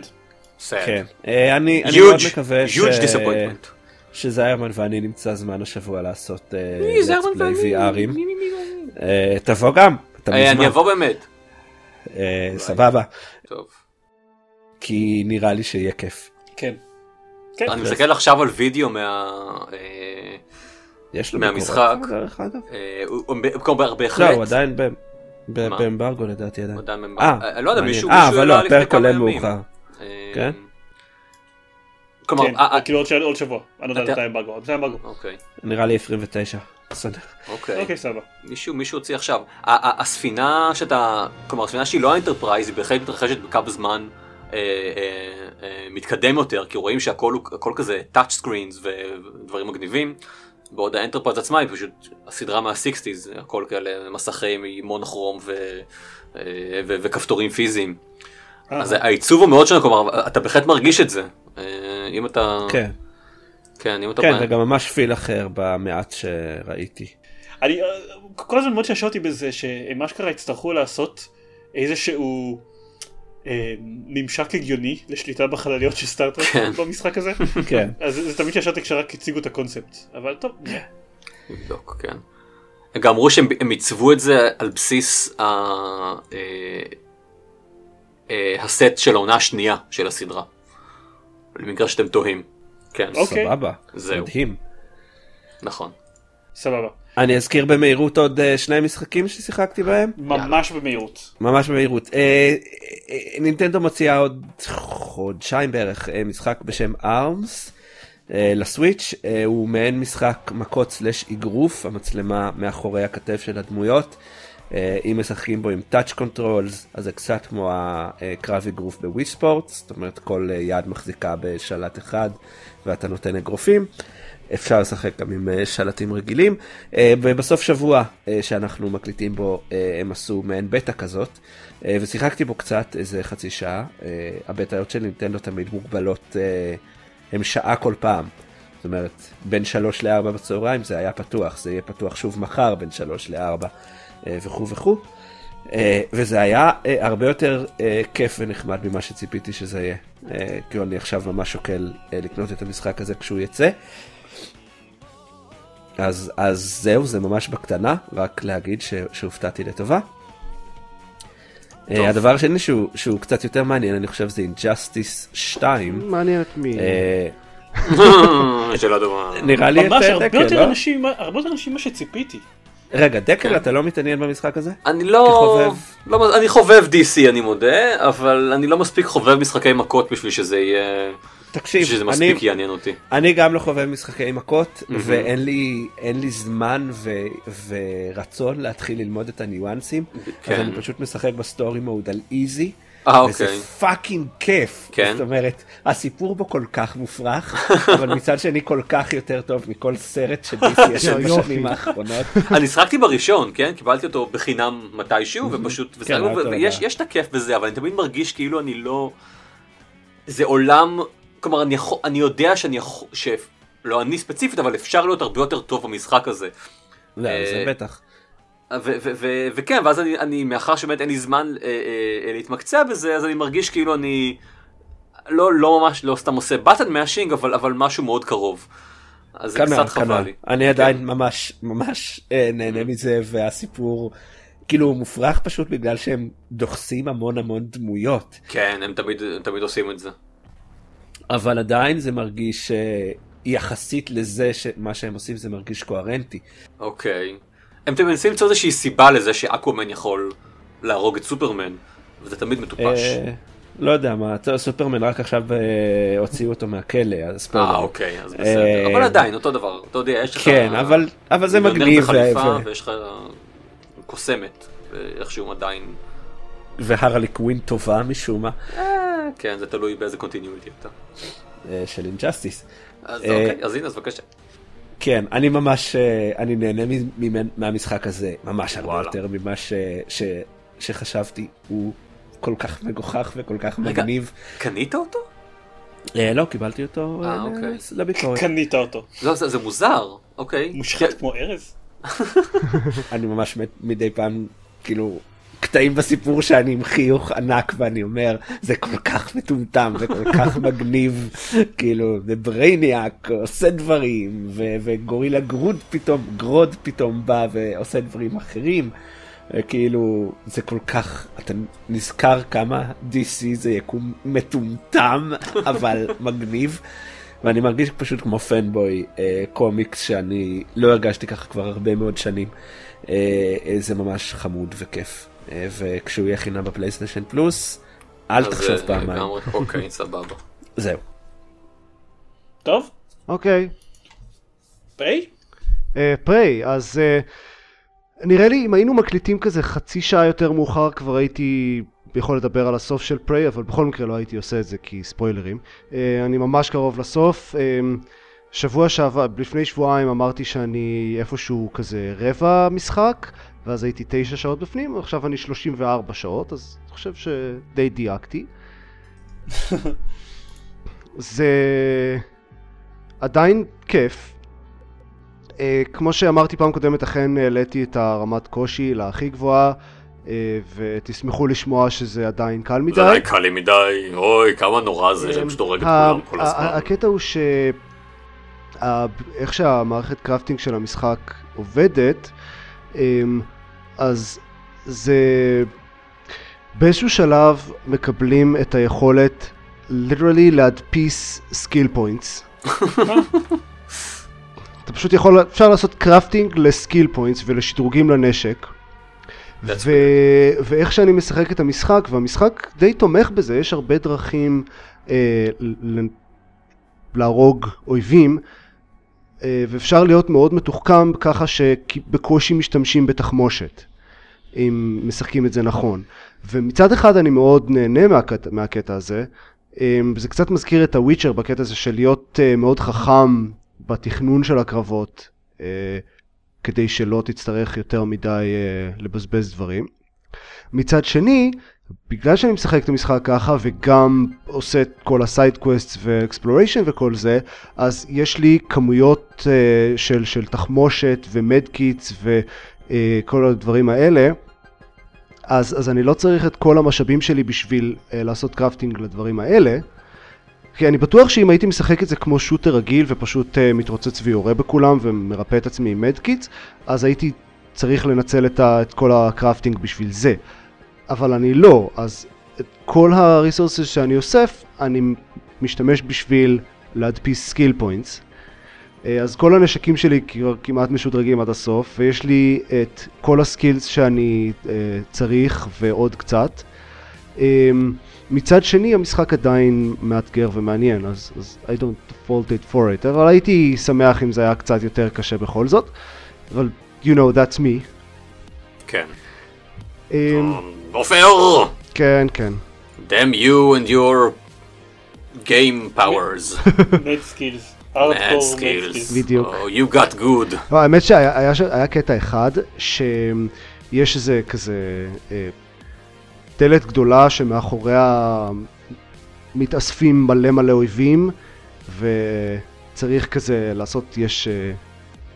sad. כן. אני, אני מאוד huge, מקווה ש... huge disappointment. שזיירמן ואני נמצא זמן השבוע לעשות אה, play ואני? VRים. אה, תבוא גם, אתה אה, מוזמן. אני אבוא באמת. אה, סבבה, טוב. כי נראה לי שיהיה כיף. כן. כן. אני מסתכל עכשיו על וידאו מה... אה, יש לו מהמשחק. דרך אגב? אה, הוא- הוא לא, בהחלט. הוא עדיין? באמברגו לדעתי עדיין. אה, אה, לא יודע. מישהו אה, אבל לא, הפרק עולה. מאוחר. אה, כן? כלומר, כן, אה, אה, כאילו עוד שבוע. אני לא יודע מתי אמברגו. מתי אמברגו? אוקיי, נראה לי 29. בסדר. אוקיי. אוקיי, סבבה. מישהו מישהו הוציא עכשיו. הספינה שאתה, כלומר הספינה שהיא לא ה Enterprise היא בהחלט מתרחשת בקו זמן אה, מתקדם יותר כי רואים שהכל כזה touch screens ודברים מגניבים. בעוד ה Enterprise עצמה היא פשוט הסדרה מה-60's הכל כאלה מסכים עם מונוכרום ו, ו, וכפתורים פיזיים. אה, אז העיצוב הוא מאוד שונה כלומר אתה בהחלט מרגיש את זה. אה, אם אתה, כן, כן אם אתה, כן, זה גם ממש feel אחר במעט שראיתי. אני אה, כל הזמן מאוד שעשעתי בזה שהם אשכרה יצטרכו לעשות איזשהו אה, ממשק הגיוני לשליטה בחלליות של Star Trek כן. במשחק הזה. כן. אז זה זה תמיד שעשעתי כשרק הציגו את הקונספט. אבל טוב. נבדוק, כן. גם אמרו שהם הם עיצבו את זה על בסיס ה... אה, הסט של העונה השנייה של הסדרה. למקרה שאתם תוהים. כן, אוקיי. סבבה. זהו. מדהים. נכון. סבבה. אני אזכיר במהירות עוד אה, שני משחקים ששיחקתי בהם. ממש במהירות. ממש במהירות. אה, אה, נינטנדו מוציאה עוד חודשיים בערך משחק בשם ארמס אה, ל Switch. אה, הוא מעין משחק מכות slash אגרוף, המצלמה מאחורי הכתף של הדמויות. אה, אם משחקים בו עם touch controls אז זה קצת כמו הקרב אגרוף ב Wii Sports, זאת אומרת כל אה, יד מחזיקה בשלט אחד ואתה נותן אגרופים. אפשר לשחק גם עם אה, שלטים רגילים. אה, ובסוף שבוע אה, שאנחנו מקליטים בו אה, הם עשו מעין בטא כזאת אה, ושיחקתי בו קצת איזה חצי שעה. אה, הבטאיות של נינטנדו תמיד מוגבלות, אה, הם שעה כל פעם. זאת אומרת בין 3 ל-4 בצהריים זה היה פתוח, זה יהיה פתוח שוב מחר בין 3 ל-4 וכו' וכו'. אה, וזה היה אה, הרבה יותר אה, כיף ונחמד ממה שציפיתי שזה יהיה. אה, כי אני עכשיו ממש שוקל אה, לקנות את המשחק הזה כשהוא יצא. אז, אז זהו, זה ממש בקטנה, רק להגיד ש, שהופתעתי לטובה. טוב. אה, הדבר השני שהוא, שהוא קצת יותר מעניין, אני חושב זה Injustice 2. מעניין את מי. אה, שאלה טובה. נראה לי ממש את יותר לא? אנשים, הרבה יותר אנשים ממה שציפיתי. רגע, דקל, כן. אתה לא מתעניין במשחק הזה? אני לא... כחובב. לא... אני חובב DC אני מודה, אבל אני לא מספיק חובב משחקי מכות בשביל שזה יהיה... תקשיב, שזה אני, מספיק יעניין אותי. אני גם לא חובב משחקי מכות, מהמם. ואין לי, לי זמן ו, ורצון להתחיל ללמוד את הניואנסים, כן. אז אני פשוט משחק ב story mode על easy. אה, וזה אוקיי. fucking כיף. כן. זאת אומרת, הסיפור בו כל כך מופרך, אבל מצד שני כל כך יותר טוב מכל סרט ש DC יש יופי. בשנים האחרונות. אני שחקתי בראשון, כן? קיבלתי אותו בחינם מתישהו, ופשוט... כן, ויש. יש את הכיף בזה, אבל אני תמיד מרגיש כאילו אני לא... זה עולם... כלומר, אני, יכול, אני יודע שאני יכול... ש... לא אני ספציפית, אבל אפשר להיות הרבה יותר טוב במשחק הזה. לא, זה אה, בטח. וכן, ואז אני, אני מאחר שבאמת אין לי זמן אה, אה, להתמקצע בזה, אז אני מרגיש כאילו אני לא, לא ממש, לא סתם עושה בטן מאשינג, אבל, אבל משהו מאוד קרוב. אז זה כנ"ל, קצת חבל כנ"ל. לי. אני עדיין ממש ממש אה, נהנה מזה, והסיפור כאילו הוא מופרך פשוט בגלל שהם דוחסים המון המון דמויות, כן, הם תמיד, הם תמיד עושים את זה. אבל עדיין זה מרגיש אה, יחסית לזה שמה שהם עושים זה מרגיש קוהרנטי. אוקיי. הם מנסים למצוא איזושהי סיבה לזה שאקוומן יכול להרוג את סופרמן, וזה תמיד מטופש. אה, לא יודע מה, סופרמן רק עכשיו אה, הוציאו אותו מהכלא, אז ספוילר. אה, אוקיי, אז אה, בסדר. אבל עדיין, אותו דבר. אתה יודע, יש לך... כן, אבל זה מגניב, בחליפה, ויש לך קוסמת, ואיכשהו עדיין... והרלי קווין טובה משום מה, כן, זה תלוי באיזה continuity אתה. אה, של Injustice. אז אה, אוקיי, אז הנה, אז בבקשה. כן, אני ממש, אה, אני נהנה מהמשחק הזה ממש הרבה וואלה. יותר ממה ש, ש, שחשבתי, הוא כל כך מגוחך וכל כך רגע. מגניב. קנית אותו? אה, לא, קיבלתי אותו אה, אה, אוקיי. לביקורת. קנית אותו. לא, זה זה מוזר, אוקיי. מושחת כמו ארז. אני ממש מת- מדי פעם, כאילו, קטעים בסיפור שאני עם חיוך ענק ואני אומר, זה כל כך מטומטם וכל כך מגניב, כאילו, זה ברייניאק עושה דברים, ו- וגורילה גרוד פתאום, גרוד פתאום בא ועושה דברים אחרים. כאילו זה כל כך אתה נזכר כמה DC זה יקום מטומטם אבל מגניב. ואני מרגיש פשוט כמו fanboy אה, קומיקס שאני לא הרגשתי ככה כבר הרבה מאוד שנים. אה, זה ממש חמוד וכיף וכשהוא יהיה חינם בפלייסטיישן פלוס אל תחשוב אה, פעמיים לגמרי, אוקיי, סבבה. זהו. טוב, אוקיי. פריי? אה, פריי, אז אה, נראה לי אם היינו מקליטים כזה חצי שעה יותר מאוחר כבר הייתי יכול לדבר על הסוף של פריי, אבל בכל מקרה לא הייתי עושה את זה כי ספוילרים. אה, אני ממש קרוב לסוף. אה, שבוע שעבר, לפני שבועיים אמרתי שאני איפשהו כזה רבע משחק, ואז הייתי תשע שעות בפנים, עכשיו אני 34 שעות, אז אני חושב שדי דייקתי. זה עדיין כיף. Uh, כמו שאמרתי פעם קודמת, אכן העליתי את הרמת קושי להכי גבוהה, uh, ותשמחו לשמוע שזה עדיין קל מדי. זה עדיין קל לי מדי, אוי, כמה נורא זה, שאני פשוט הורג את כולם כל הזמן. הקטע הוא ש... איך שהמערכת crafting של המשחק עובדת, אמ, אז זה... באיזשהו שלב מקבלים את היכולת literally להדפיס skill points. אתה פשוט יכול, אפשר לעשות crafting ל skill points ולשדרוגים לנשק. ו... ואיך שאני משחק את המשחק, והמשחק די תומך בזה, יש הרבה דרכים אה, ל... להרוג אויבים, ואפשר להיות מאוד מתוחכם ככה שבקושי משתמשים בתחמושת, אם משחקים את זה נכון. ומצד אחד אני מאוד נהנה מהקטע, מהקטע הזה, אה, זה קצת מזכיר את הוויצ'ר בקטע הזה של להיות אה, מאוד חכם בתכנון של הקרבות. אה, כדי שלא תצטרך יותר מדי לבזבז דברים. מצד שני, בגלל שאני משחק את המשחק ככה וגם עושה את כל ה side quest ו exploration וכל זה, אז יש לי כמויות אה, של, של תחמושת ו medkits וכל הדברים האלה. אז, אז אני לא צריך את כל המשאבים שלי בשביל אה, לעשות crafting לדברים האלה. כי אני בטוח שאם הייתי משחק את זה כמו shooter רגיל ופשוט אה, מתרוצץ ויורה בכולם ומרפא את עצמי עם medkits, אז הייתי צריך לנצל את, ה, את כל ה crafting בשביל זה. אבל אני לא, אז את כל ה resources שאני אוסף, אני משתמש בשביל להדפיס skill points. אה, אז כל הנשקים שלי כמעט משודרגים עד הסוף, ויש לי את כל ה skills שאני אה, צריך ועוד קצת. אמ, מצד שני המשחק עדיין מאתגר ומעניין, אז, אז I don't fault it for it, אבל הייתי שמח אם זה היה קצת יותר קשה בכל זאת, אבל you know that's me. כן. Um, עופר! כן, כן. damn you and your game powers. נט סקילס. Mad skills. בדיוק. Oh, you got good. לא, האמת שהיה קטע אחד, שיש איזה כזה אה, דלת גדולה שמאחוריה מתאספים מלא מלא אויבים, וצריך כזה לעשות, יש אה,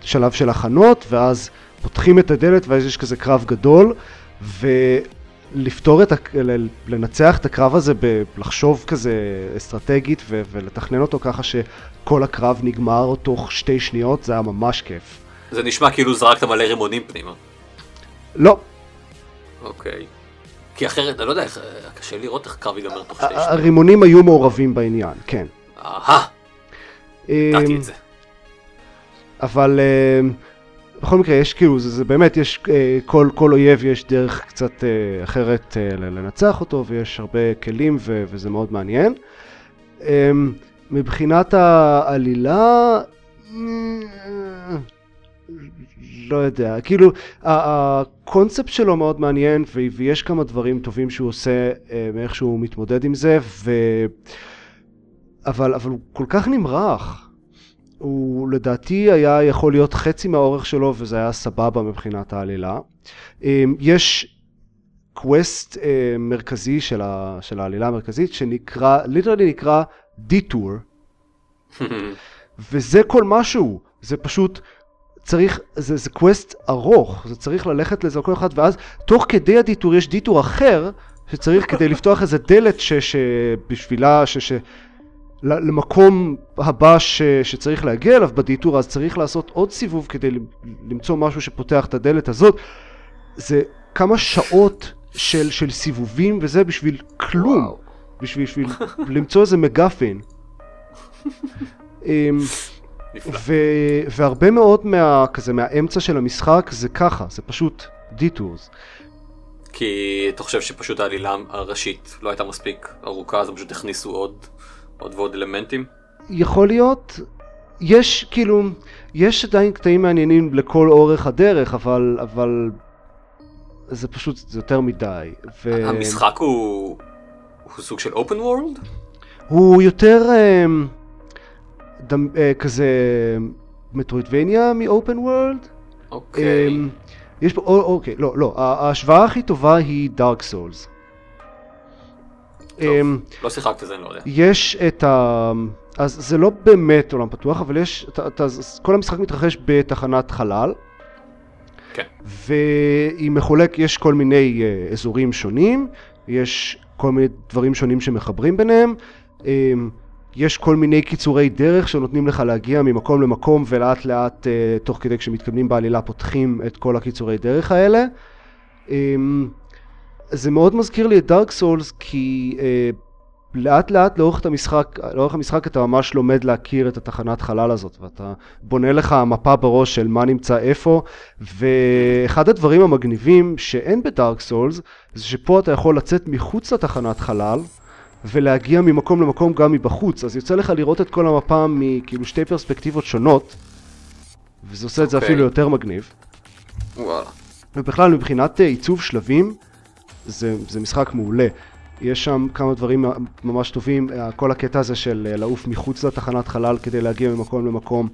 שלב של הכנות, ואז פותחים את הדלת, ואז יש כזה קרב גדול, ולפתור את, הק- ל- לנצח את הקרב הזה, ב- לחשוב כזה אסטרטגית ו- ולתכנן אותו ככה שכל הקרב נגמר תוך שתי שניות, זה היה ממש כיף. זה נשמע כאילו זרקת מלא רימונים פנימה. לא, אוקיי. כי אחרת, אני לא יודע איך, קשה לראות איך קרב ייגמר תוך שתי שניות. הרימונים היו מעורבים בעניין, כן. אהה, ידעתי אמ, את זה. אבל אמ, בכל מקרה יש כאילו, זה, זה באמת, יש אה, כל, כל אויב יש דרך קצת אה, אחרת אה, לנצח אותו ויש הרבה כלים ו, וזה מאוד מעניין. אמ, מבחינת העלילה, לא יודע, כאילו הקונספט שלו מאוד מעניין ויש כמה דברים טובים שהוא עושה מאיך שהוא מתמודד עם זה, ו... אבל, אבל הוא כל כך נמרח. הוא לדעתי היה יכול להיות חצי מהאורך שלו וזה היה סבבה מבחינת העלילה. אמ, יש quest אה, מרכזי של, ה, של העלילה המרכזית שנקרא, literally נקרא detour, וזה כל משהו, זה פשוט צריך, זה, זה קווסט ארוך, זה צריך ללכת לזה כל אחד, ואז תוך כדי הדיטור יש דיטור אחר שצריך כדי לפתוח איזה דלת שבשבילה, ש, ש, למקום הבא ש, שצריך להגיע אליו בדיטור, אז צריך לעשות עוד סיבוב כדי למצוא משהו שפותח את הדלת הזאת. זה כמה שעות של, של סיבובים וזה בשביל כלום, וואו. בשביל, בשביל למצוא איזה MacGuffin. אמ. ו, והרבה מאוד מה, כזה, מהאמצע של המשחק זה ככה, זה פשוט detours. כי אתה חושב שפשוט העלילה הראשית לא הייתה מספיק ארוכה, אז הם פשוט הכניסו עוד, עוד ועוד אלמנטים? יכול להיות, יש כאילו, יש עדיין קטעים מעניינים לכל אורך הדרך, אבל, אבל זה פשוט, זה יותר מדי. ו... המשחק הוא... הוא סוג של אופן וורלד? הוא יותר אמ, דמ, אה, כזה מטרוידבניה מ-open world. אוקיי. אמ, יש פה, או- אוקיי, לא, לא, ההשוואה הכי טובה היא דארק סולס. אמ, לא שיחקת זה, אני לא יודע. יש את ה... אז זה לא באמת עולם פתוח, אבל יש... את ה- את ה- כל המשחק מתרחש בתחנת חלל. כן. והיא מחולק, יש כל מיני uh, אזורים שונים, יש כל מיני דברים שונים שמחברים ביניהם. Um, יש כל מיני קיצורי דרך שנותנים לך להגיע ממקום למקום ולאט לאט uh, תוך כדי כשמתקדמים בעלילה פותחים את כל הקיצורי דרך האלה. Um, זה מאוד מזכיר לי את דארק סולס כי uh, לאט לאט לאורך המשחק, לאורך המשחק אתה ממש לומד להכיר את התחנת חלל הזאת ואתה בונה לך מפה בראש של מה נמצא איפה ואחד הדברים המגניבים שאין בדארק סולס זה שפה אתה יכול לצאת מחוץ לתחנת חלל ולהגיע ממקום למקום גם מבחוץ אז יוצא לך לראות את כל המפה מכאילו שתי פרספקטיבות שונות וזה עושה את זה אוקיי. אפילו יותר מגניב וואלה. ובכלל מבחינת אה, עיצוב שלבים זה, זה משחק מעולה. יש שם כמה דברים ממש טובים, כל הקטע הזה של אה, לעוף מחוץ לתחנת חלל כדי להגיע ממקום למקום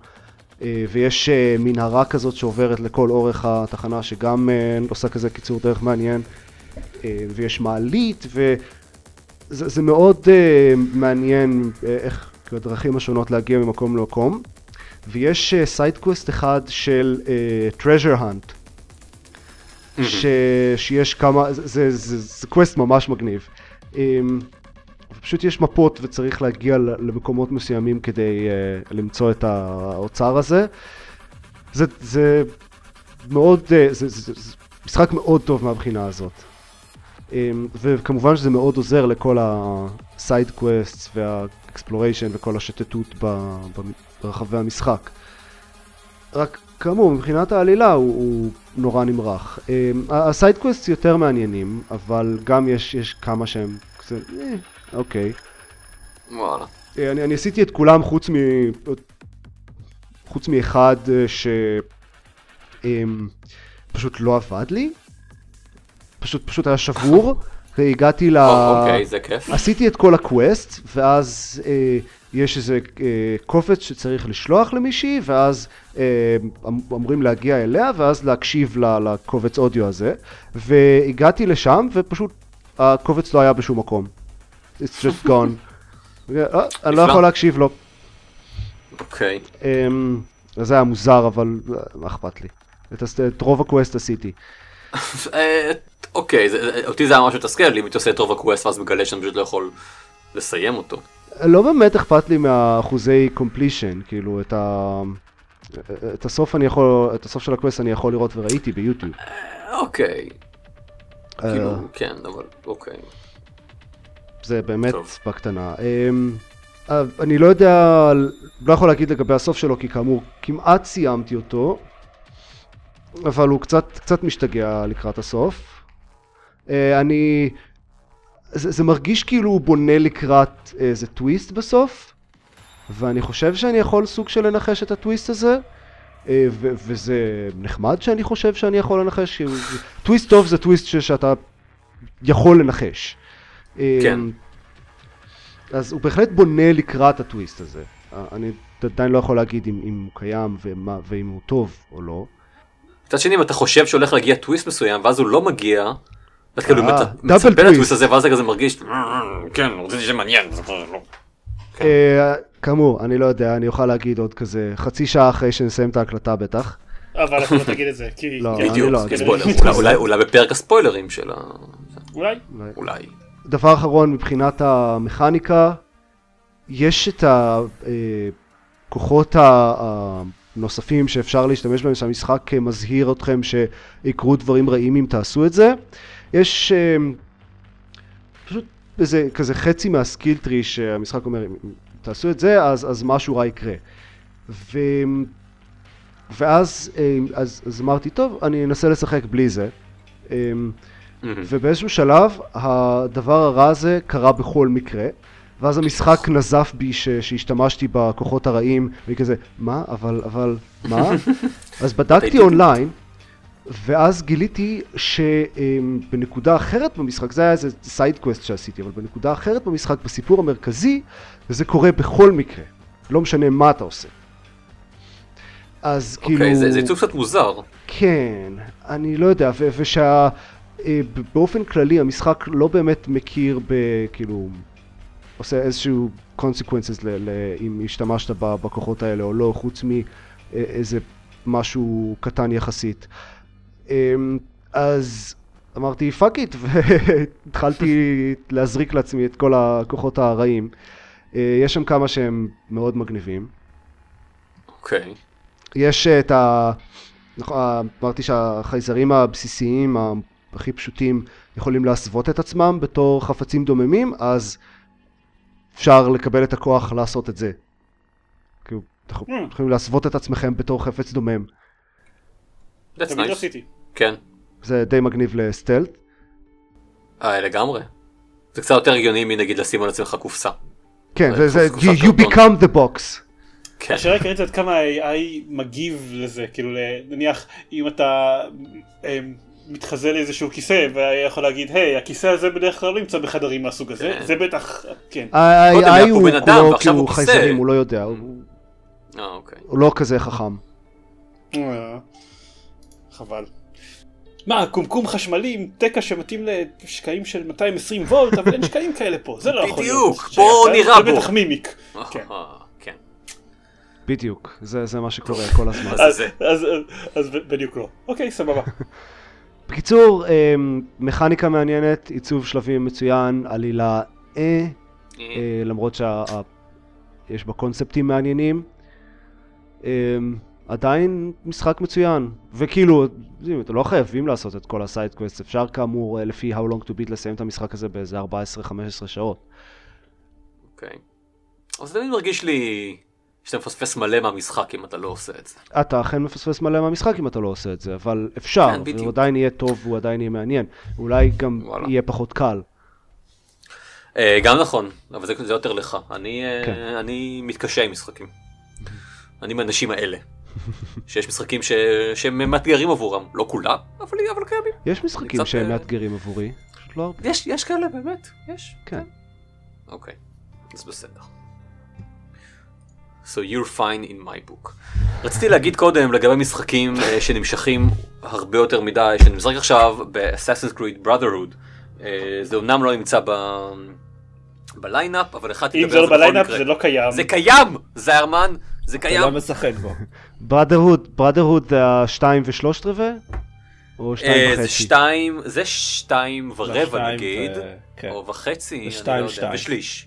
אה, ויש אה, מנהרה כזאת שעוברת לכל אורך התחנה שגם עושה כזה קיצור דרך מעניין. ויש מעלית וזה זה מאוד מעניין איך הדרכים השונות להגיע ממקום למקום. ויש side quest אחד של אה, treasure hunt ש... שיש כמה, זה, זה, זה, זה quest ממש מגניב. אמ, פשוט יש מפות וצריך להגיע למקומות מסוימים כדי אה, למצוא את האוצר הזה. זה, זה מאוד, אה, זה, זה, זה, זה משחק מאוד טוב מהבחינה הזאת. אמ, וכמובן שזה מאוד עוזר לכל ה side quest וה exploration וכל השוטטות ברחבי המשחק. רק כאמור, מבחינת העלילה הוא, הוא נורא נמרח. ה side quest יותר מעניינים, אבל גם יש, יש כמה שהם כזה, אה, אוקיי. וואלה. אה, אני, אני עשיתי את כולם חוץ מ... חוץ מאחד אה, שפשוט לא עבד לי. פשוט, פשוט היה שבור. והגעתי ל... אוקיי, זה כיף. עשיתי את כל ה quest, ואז אה, יש איזה אה, קובץ שצריך לשלוח למישהי, ואז אה, אמ- אמורים להגיע אליה, ואז להקשיב ל- לקובץ אודיו הזה. והגעתי לשם, ופשוט הקובץ לא היה בשום מקום. It's just gone. אה, אני לא. יכול להקשיב לו. אוקיי. אז זה היה מוזר, אבל אה, מה אכפת לי? את את רוב ה quest עשיתי. אה, אוקיי, זה- אותי זה היה ממש מתסכל, אם הייתי עושה את רוב ה quest ואז מגלה שאני פשוט לא יכול לסיים אותו. לא באמת אכפת לי מהאחוזי completion, כאילו את ה... את הסוף אני יכול, את הסוף של ה quest אני יכול לראות וראיתי ביוטיוב. אה, אוקיי. אה, כאילו, כן, אבל אוקיי. זה באמת. בקטנה. אמ, אה, אני לא יודע, לא יכול להגיד לגבי הסוף שלו, כי כאמור, כמעט סיימתי אותו, אבל הוא קצת, קצת משתגע לקראת הסוף. אה, אני... זה, זה מרגיש כאילו הוא בונה לקראת איזה טוויסט בסוף, ואני חושב שאני יכול סוג של לנחש את הטוויסט הזה, אה, ו- וזה נחמד שאני חושב שאני יכול לנחש, טוויסט טוב זה טוויסט שאתה יכול לנחש. כן. אמ, אז הוא בהחלט בונה לקראת הטוויסט הזה. אה, אני עדיין לא יכול להגיד אם, אם הוא קיים ומה, ואם הוא טוב או לא. מצד שני, אם אתה חושב שהולך להגיע טוויסט מסוים, ואז הוא לא מגיע, אז כאילו, אם אה, אתה דאבל מצפה טוויסט. לטוויסט הזה, ואז זה כזה מרגיש, כן, רציתי שמעניין, זה לא. כן. אה, כאמור, אני לא יודע, אני אוכל להגיד עוד כזה חצי שעה אחרי שנסיים את ההקלטה בטח. אבל אתה לא תגיד את זה, כי... לא, לא, אולי- בפרק הספוילרים של ה... אולי? אולי. דבר אחרון מבחינת המכניקה, יש את הכוחות הנוספים שאפשר להשתמש בהם, שהמשחק מזהיר אתכם שיקרו דברים רעים אם תעשו את זה. יש אה, פשוט איזה כזה חצי מהסקיל טרי שהמשחק אומר, אם תעשו את זה, אז, אז משהו רע יקרה. ו... ואז אה, אז, אז אמרתי, טוב, אני אנסה לשחק בלי זה. אה, מהמם. ובאיזשהו שלב הדבר הרע הזה קרה בכל מקרה ואז המשחק נזף בי ש- שהשתמשתי בכוחות הרעים וכזה מה? אבל אבל מה? אז בדקתי אונליין ואז גיליתי שבנקודה אחרת במשחק זה היה איזה side quest שעשיתי אבל בנקודה אחרת במשחק בסיפור המרכזי וזה קורה בכל מקרה לא משנה מה אתה עושה. אז כאילו אוקיי, זה ייצוג קצת מוזר. כן, אני לא יודע, ושה... אה, באופן כללי המשחק לא באמת מכיר בכאילו, עושה איזשהו ל- אם השתמשת ב- בכוחות האלה או לא, חוץ מאיזה משהו קטן יחסית. אמ, אז אמרתי fuck it, והתחלתי להזריק לעצמי את כל הכוחות הרעים. אה, יש שם כמה שהם מאוד מגניבים. אוקיי. יש את ה... נכון, אמרתי שהחייזרים הבסיסיים הכי פשוטים יכולים להסוות את עצמם בתור חפצים דוממים, אז אפשר לקבל את הכוח לעשות את זה. כאילו, אתם Hmm. יכולים להסוות את עצמכם בתור חפץ דומם. That's תמיד nice. רציתי. כן. זה די מגניב לסטלט. אה, לגמרי. זה קצת יותר הגיוני מנגיד לשים על עצמך קופסה. כן, זה זה, זה, you, become the box. כן. השאלה העיקרית זה עד כמה ה-AI מגיב לזה, כאילו נניח אם אתה אה, מתחזה לאיזשהו כיסא והיה יכול להגיד היי הכיסא הזה בדרך כלל לא נמצא בחדרים מהסוג הזה, כן. זה בטח, כן. קודם היה פה הוא בן אדם, כולו ועכשיו כאילו הוא כיסא. חייזרים, הוא לא יודע, הוא, אה, אוקיי. לא כזה חכם. אה, חבל. מה, קומקום חשמלי עם תקע שמתאים לשקעים של 220 וולט, אבל אין שקעים כאלה פה, זה לא יכול להיות. בדיוק, בוא זה- נירה זה בו. בטח מימיק. כן. אה, כן. בדיוק, זה, זה מה שקורה כל הזמן. אז- אז- זה. אז אז בדיוק לא. אוקיי, סבבה. בקיצור, אמ, מכניקה מעניינת, עיצוב שלבים מצוין, עלילה אה, אה, למרות שיש בה קונספטים מעניינים. אמ, עדיין משחק מצוין, וכאילו, אתם לא חייבים לעשות את כל ה side quest, אפשר כאמור אה, לפי How Long to Beat לסיים את המשחק הזה באיזה 14-15 שעות. אוקיי. אבל זה תמיד מרגיש לי שאתה מפספס מלא מהמשחק אם אתה לא עושה את זה. אתה אכן מפספס מלא מהמשחק אם אתה לא עושה את זה, אבל אפשר, כן. והוא עדיין יהיה טוב והוא עדיין יהיה מעניין. אולי גם וואלה. יהיה פחות קל. אה, גם נכון, אבל זה, זה יותר לך. אני, אה, כן. אני מתקשה עם משחקים. אני מהאנשים האלה. שיש משחקים ש... שהם מאתגרים עבורם. לא כולם, אבל, אבל קיימים. יש משחקים קצת, שהם אה, מאתגרים עבורי, לא הרבה. יש, יש כאלה באמת, יש. כן. אוקיי, אז בסדר. So you're fine in my book. רציתי להגיד קודם לגבי משחקים אה, שנמשכים הרבה יותר מדי, שאני משחק עכשיו ב-Assassin's Creed Brotherhood. אה, זה אומנם לא נמצא ב... ב line-up, אבל החלטתי אם לדבר זה על לא זה בכל ב line-up מקרה. זה לא קיים. זה קיים! זיירמן! זה אתה לא קיים! משחק בו. בראדרהוד, בראדרהוד זה השתיים ושלושת רבעי? או אה, שתיים זה וחצי? שתיים, זה שתיים ורבע שתיים נגיד, כן. או וחצי, אני לא יודע. ושליש.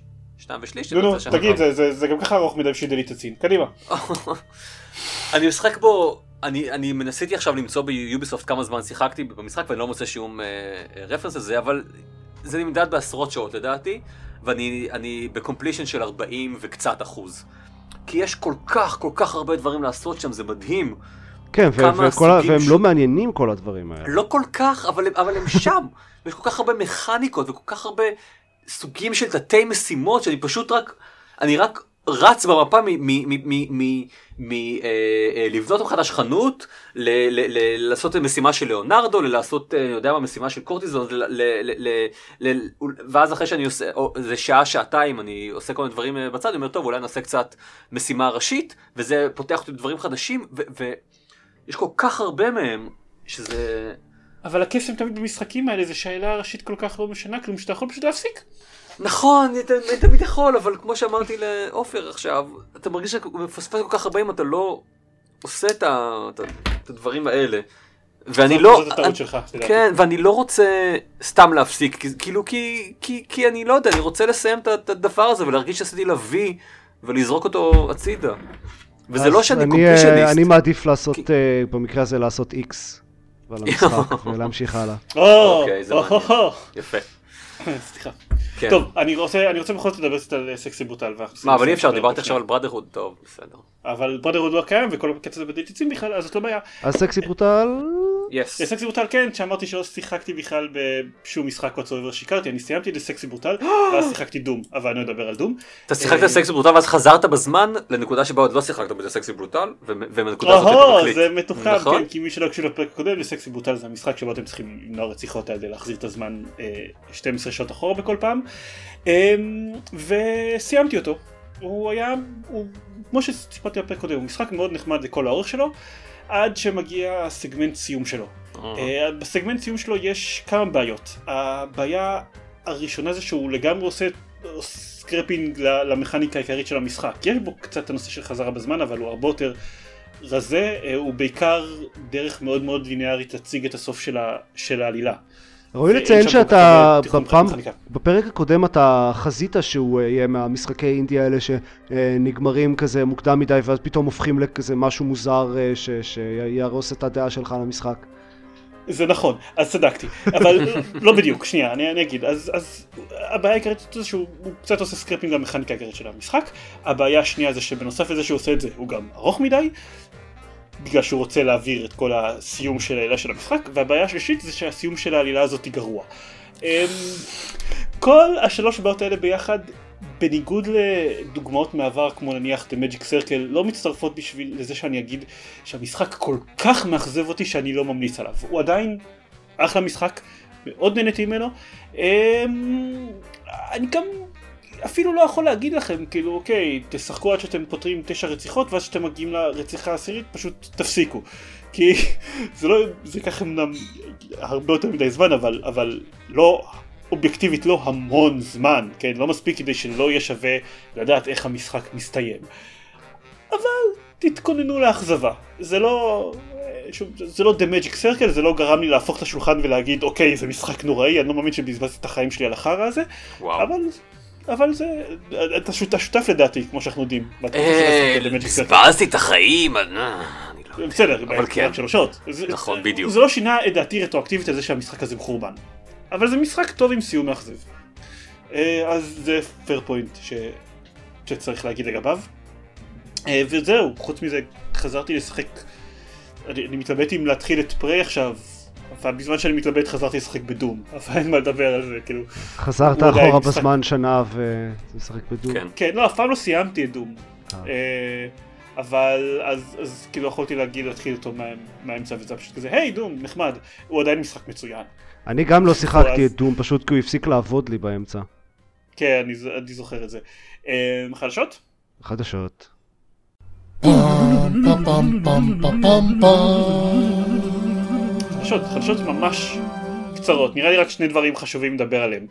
שתיים ושליש? נו אני נו, רוצה שאני תגיד, לא- זה- זה זה גם ככה ארוך מדי בשביל דלית הצין. קדימה. אני משחק בו, אני, אני מנסיתי עכשיו למצוא ביוביסופט כמה זמן שיחקתי במשחק ואני לא מוצא שום אה, אה, רפרנס לזה, אבל זה נמדד בעשרות שעות לדעתי, ואני אני בקומפלישן של 40 וקצת אחוז. כי יש כל כך כל כך הרבה דברים לעשות שם, זה מדהים. כן, וכל והם ש- לא מעניינים כל הדברים האלה. לא כל כך, אבל, אבל הם שם. ויש כל כך הרבה מכניקות וכל כך הרבה סוגים של תתי משימות שאני פשוט רק, אני רק רץ במפה מלבנות מחדש חנות, ל- ל- ל- לעשות משימה של ליאונרדו, לעשות, אה, אני יודע מה, משימה של קורטיזון, ואז אחרי שאני עושה, או, זה שעה, שעתיים, אני עושה כל מיני דברים אה, בצד, אני אומר, טוב, אולי נעשה קצת משימה ראשית, וזה פותח אותי לדברים חדשים, ויש כל כך הרבה מהם, שזה... אבל הקסם תמיד במשחקים האלה זה שהעילה הראשית כל כך לא משנה כלום שאתה יכול פשוט להפסיק. נכון, אני אני תמיד יכול, אבל כמו שאמרתי לעופר עכשיו, אתה מרגיש שאתה מפספס כל כך הרבה אם אתה לא עושה את ה- את את הדברים האלה. ואני לא... הטעות שלך. כן, ואני לא רוצה סתם להפסיק, כי- כאילו כי, כי, כי אני לא יודע, אני רוצה לסיים את הדבר הזה ולהרגיש שעשיתי לה וי ולזרוק אותו הצידה. וזה לא שאני אני, אה, קומפלישניסט. אני מעדיף לעשות, כי- אה, במקרה הזה לעשות איקס. על המשחק ולהמשיך הלאה. או, אוקיי, זה או, מעניין. או, יפה. סליחה. כן. טוב, אני רוצה אני רוצה בכל זאת לדבר קצת על סקסי בוטל. מה, אבל אי אפשר, דיברתי עכשיו על בראדרהוד, טוב, בסדר. אבל ברודרהוד לא קיים וכל הקטע הזה יוצאים בכלל אז זאת לא בעיה. אז סקסי ברוטל, יס. סקסי ברוטל כן שאמרתי שלא שיחקתי בכלל בשום משחק whatsoever שיקרתי אני סיימתי לסקסי ברוטל ואז שיחקתי דום אבל אני לא אדבר על דום. אתה שיחקת סקסי ברוטל ואז חזרת בזמן לנקודה שבה עוד לא שיחקת בזה סקסי ברוטל ו- ומהנקודה הזאת אתה מקליט. זה מתוחם נכון? כן כי מי שלא הקשיב לפרק הקודם לסקסי ברוטל זה המשחק שבו אתם צריכים למנוע רציחות האלה להחזיר את הזמן אה, 12 שעות אחורה בכל פעם. אה, וסיימתי אותו. הוא היה הוא כמו שסיפרתי בפרק הקודם הוא משחק מאוד נחמד לכל האורך שלו עד שמגיע הסגמנט סיום שלו. אה. אה, בסגמנט סיום שלו יש כמה בעיות. הבעיה הראשונה זה שהוא לגמרי עושה scrapping למכניקה העיקרית של המשחק. יש בו קצת את הנושא של חזרה בזמן אבל הוא הרבה יותר רזה, אה, הוא בעיקר דרך מאוד מאוד ליניארית להציג את הסוף של, ה, של העלילה. ראוי לציין שאתה בפעם. בפרק הקודם אתה חזית שהוא אה, יהיה מהמשחקי אינדי האלה שנגמרים כזה מוקדם מדי ואז פתאום הופכים לכזה משהו מוזר אה, ש- שיהרוס את הדעה שלך על המשחק. זה נכון, אז צדקתי, אבל לא בדיוק, שנייה, אני, אני אגיד, אז, אז הבעיה העיקרית זה שהוא הוא קצת עושה scrapping למכניקה העיקרית של המשחק, הבעיה השנייה זה שבנוסף לזה שהוא עושה את זה הוא גם ארוך מדי, בגלל שהוא רוצה להעביר את כל הסיום של העלילה של המשחק, והבעיה השלישית זה שהסיום של העלילה הזאת היא גרוע. אמ, כל השלוש בעיות האלה ביחד, בניגוד לדוגמאות מעבר כמו נניח The Magic Circle, לא מצטרפות בשביל לזה שאני אגיד שהמשחק כל כך מאכזב אותי שאני לא ממליץ עליו. הוא עדיין אחלה משחק, מאוד נהניתי ממנו. אמ, אני גם אפילו לא יכול להגיד לכם, כאילו, אוקיי, תשחקו עד שאתם פותרים תשע רציחות, ואז כשאתם מגיעים לרציחה העשירית, פשוט תפסיקו. כי זה לא, זה ייקח אמנם הרבה יותר מדי זמן, אבל, אבל לא, אובייקטיבית לא המון זמן, כן? לא מספיק כדי שלא יהיה שווה לדעת איך המשחק מסתיים. אבל תתכוננו לאכזבה. זה לא... שוב, זה לא The Magic Circle, זה לא גרם לי להפוך את השולחן ולהגיד אוקיי זה משחק נוראי, אני לא מאמין שבזבזתי את החיים שלי על החרא הזה, וואו. אבל, אבל זה, אתה שותף, שותף לדעתי, כמו שאנחנו יודעים. אה. בזבזתי את החיים, אה, אני לא יודע. בסדר, אבל כן. שלוש שעות. נכון, זה- בדיוק. זה לא שינה את דעתי רטרואקטיבית על זה שהמשחק הזה מחורבן. אבל זה משחק טוב עם סיום מאכזב. אה, אז זה פייר פוינט ש... שצריך להגיד לגביו. וזהו, חוץ מזה חזרתי לשחק, אני, אני מתלבט אם להתחיל את פריי עכשיו, אבל בזמן שאני מתלבט חזרתי לשחק בדום, אבל אין מה לדבר על זה, כאילו. חזרת אחורה. בזמן שנה ומשחק בדום. כן. כן, לא, אף פעם לא סיימתי את דום. אה. אה, אבל אז, אז כאילו יכולתי להגיד להתחיל אותו מה, מהאמצע וזה פשוט כזה, היי דום, נחמד, הוא עדיין משחק מצוין. אני גם לא שיחקתי אז- את דום, פשוט כי הוא הפסיק לעבוד לי באמצע. כן, אני, אני זוכר את זה. אה, חדשות? חדשות. חדשות, חדשות ממש קצרות, נראה לי רק שני דברים חשובים לדבר עליהם.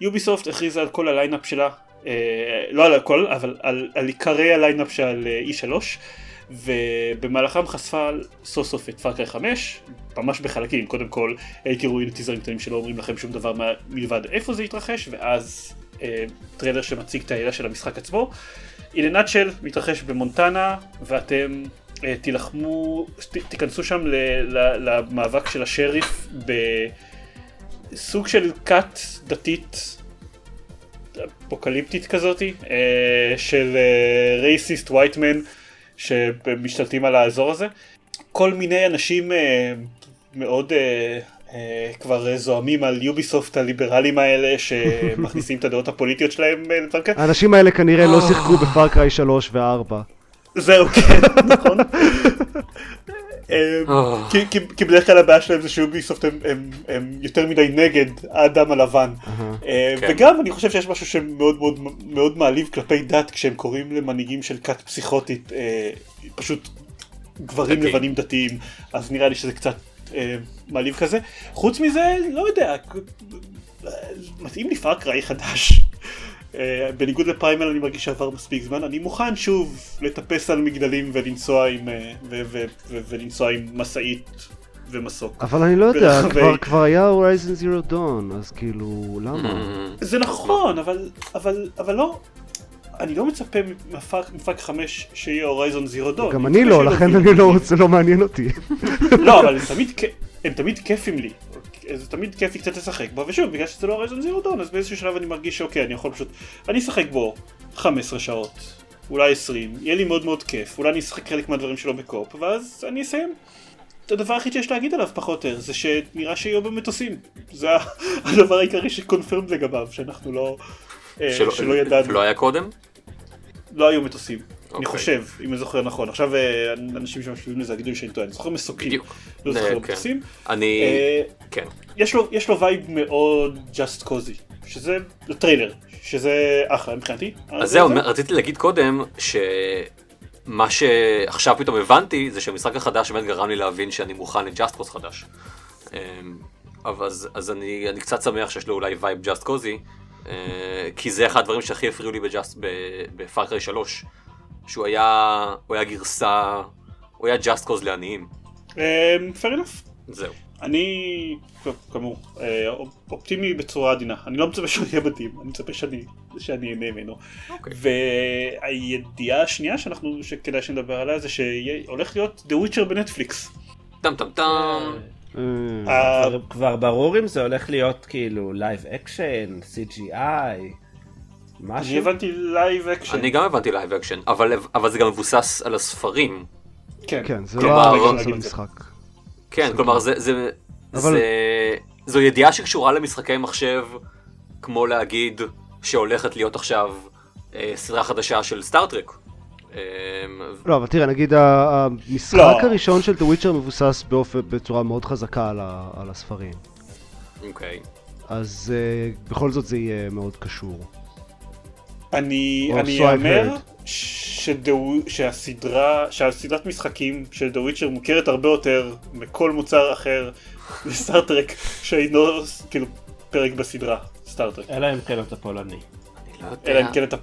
Ubisoft הכריזה על כל ה line-up שלה, אה, לא על הכל, אבל על, על עיקרי ה line-up של אה, E3, ובמהלכם חשפה סוף סוף את Far Cry 5, ממש בחלקים, קודם כל תראו הנה טיזרים קטנים שלא אומרים לכם שום דבר מלבד איפה זה יתרחש, ואז אה, טריילר שמציג את העלילה של המשחק עצמו. Nutshell, מתרחש במונטנה, ואתם תילחמו, ת, תיכנסו שם ל, ל, למאבק של השריף בסוג של כת דתית אפוקליפטית כזאתי, אה, של רייסיסט וייטמן שמשתלטים על האזור הזה. כל מיני אנשים אה, מאוד אה, אה, כבר זועמים על יוביסופט הליברלים האלה שמכניסים את הדעות הפוליטיות שלהם אה, כאלה. האנשים האלה כנראה לא אה. שיחקו בפארקריי 3 ו-4. זהו, כן, נכון. אה, אה. כי- בדרך כלל הבעיה שלהם זה שיוביסופט הם- יותר מדי נגד האדם הלבן. אה, כן. וגם אני חושב שיש משהו שמאוד מאוד מאוד מעליב כלפי דת כשהם קוראים למנהיגים של כת פסיכוטית אה, פשוט גברים. לבנים דתיים אז נראה לי שזה קצת אה, מעליב כזה. חוץ מזה לא יודע מתאים לי Far Cry חדש. אה, בניגוד ל Primal אני מרגיש שעבר מספיק זמן אני מוכן שוב לטפס על מגדלים ולנסוע עם אה, ולנסוע עם משאית ומסוק. אבל אני לא יודע, ברחבי- כבר- כבר היה Horizon Zero Dawn, אז כאילו, למה? Mm. זה נכון, אבל, אבל, אבל לא, אני לא מצפה מ Far, מ Far Cry 5 שיהיה Horizon Zero Dawn. גם אני לא, לכן אני לא רוצה, לא מעניין אותי. לא, אבל הם תמיד כיפים לי. זה תמיד כיף לי קצת לשחק בו, ושוב, בגלל שזה לא הורייזון זירו דון, אז באיזשהו שלב אני מרגיש שאוקיי, אני יכול פשוט, אני אשחק בו 15 שעות, אולי 20, יהיה לי מאוד מאוד כיף, אולי אני אשחק חלק מהדברים שלו בקופ, ואז אני אסיים. הדבר היחיד שיש להגיד עליו פחות או יותר, זה שנראה שיהיו במטוסים. זה הדבר העיקרי שקונפירם לגביו, שאנחנו לא... אה, שלא- שלא ידענו. ולא היה קודם? לא היו מטוסים. אני אוקיי. חושב, אם אני זוכר נכון. עכשיו אה, אנשים שמשפיעים לזה יגידו שאני טועה. אני זוכר מסוקים. בדיוק. לא אה, זוכר כן. מטוסים. אני... אה, כן. יש לו, vibe מאוד Just Cause י, שזה טריילר, שזה אחלה מבחינתי. אז זהו, רציתי להגיד קודם, שמה שעכשיו פתאום הבנתי, זה שהמשחק החדש באמת גרם לי להבין שאני מוכן ל Just Cause חדש. אמ, אבל אז, אז אני, אני קצת שמח שיש לו אולי vibe Just Cause י, אה, כי זה אחד הדברים שהכי הפריעו לי ב Just, ב Far Cry 3, שהוא היה, הוא היה גרסה, הוא היה Just Cause לעניים. אה, fair enough. זהו. אני, טוב, כאמור, אה, אופטימי בצורה עדינה. אני לא מצפה שהוא יהיה מדהים, אני מצפה שאני, שאני אהנה ממנו. אוקיי. והידיעה השנייה שאנחנו, שכדאי שנדבר עליה זה שהולך להיות The Witcher בנטפליקס. טם טם טם. אה, אה, כבר- כבר ברור אם זה הולך להיות כאילו live action, CGI, אני. הבנתי live action. אני גם הבנתי live action, אבל, אבל זה גם מבוסס על הספרים. כן, כן, זה כלומר, לא הרעיון של. המשחק. כן, כלומר זה, זה, אבל- זה, זו ידיעה שקשורה למשחקי מחשב, כמו להגיד שהולכת להיות עכשיו אה, סדרה חדשה של Star Trek. אה, לא, אבל תראה, נגיד המשחק לא. הראשון של The Witcher מבוסס באופן, בצורה מאוד חזקה על ה- על הספרים. אוקיי. אז אה, בכל זאת זה יהיה מאוד קשור. אני אאמר. שדו- שהסדרה, שהסדרת משחקים של The Witcher מוכרת הרבה יותר מכל מוצר אחר בסטארטרק שאינו כאילו פרק בסדרה סטארטרק. אלא אם כן אתה פולני. אני לא יודע. אלא אם כן אתה...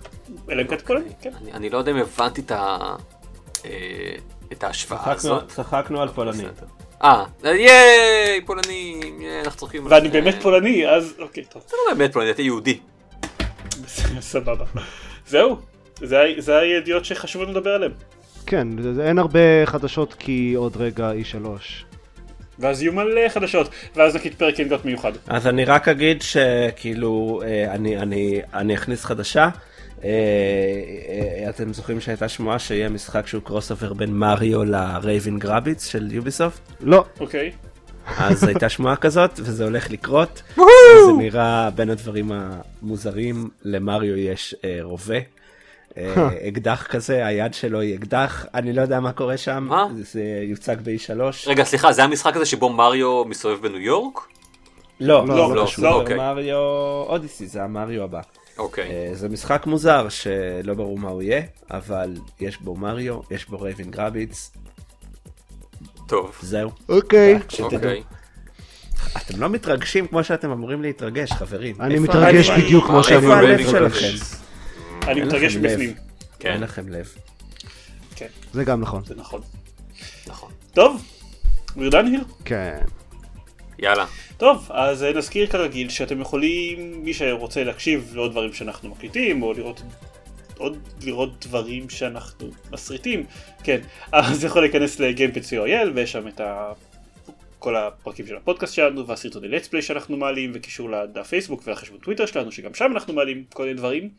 אלא אם כן אתה קורא? כן. אני, לא יודע אם הבנתי את ה... אה, את ההשוואה הזאת. צחקנו על פולני. בסדר. אה, ייי, פולנים, אנחנו צוחקים. על ואני. באמת פולני אז אוקיי טוב אתה לא באמת פולני, אתה יהודי. סבבה. זהו. זה הידיעות שחשוב לנו לדבר עליהן. כן, זה- אין הרבה חדשות כי עוד רגע E3. ואז יהיו מלא חדשות ואז נגיד פרק ינגות מיוחד. אז אני רק אגיד שכאילו אה, אני, אני, אני אכניס חדשה. אה, אה, אתם זוכרים שהייתה שמועה שיהיה משחק שהוא crossover בין מריו ל Raving Rabbids של Ubisoft? לא. אוקיי. אז הייתה שמועה כזאת וזה הולך לקרות. זה נראה בין הדברים המוזרים למריו יש אה, רובה. אה, אקדח כזה היד שלו היא אקדח אני לא יודע מה קורה שם מה? זה יוצג ב-E3. רגע, סליחה, זה המשחק הזה שבו מריו מסתובב בניו יורק? לא, לא, לא, לא, קשור. לא, אוקיי. מריו אודיסי זה המריו הבא. אוקיי. אה, זה משחק מוזר שלא ברור מה הוא יהיה אבל יש בו מריו יש בו רייבין גרביץ טוב. זהו. אוקיי. שתדעו. אוקיי. אתם לא מתרגשים כמו שאתם אמורים להתרגש חברים. אני איפה מתרגש הלב? בדיוק כמו איפה שאני הלב מתרגש. שלכם? אני מתרגש. בפנים. כן, אין לכם לב. כן, זה גם נכון. זה נכון. נכון. טוב, we're done here. כן. יאללה. טוב, אז אה, נזכיר כרגיל שאתם יכולים, מי שרוצה להקשיב לעוד דברים שאנחנו מקליטים, או לראות עוד לראות דברים שאנחנו מסריטים, כן, אז יכול להיכנס ל-gamepad.co.il ויש שם את ה... כל הפרקים של הפודקאסט שלנו והסרטוני לטספליי שאנחנו מעלים וקישור לדף פייסבוק ולחשבון טוויטר שלנו שגם שם אנחנו מעלים כל מיני דברים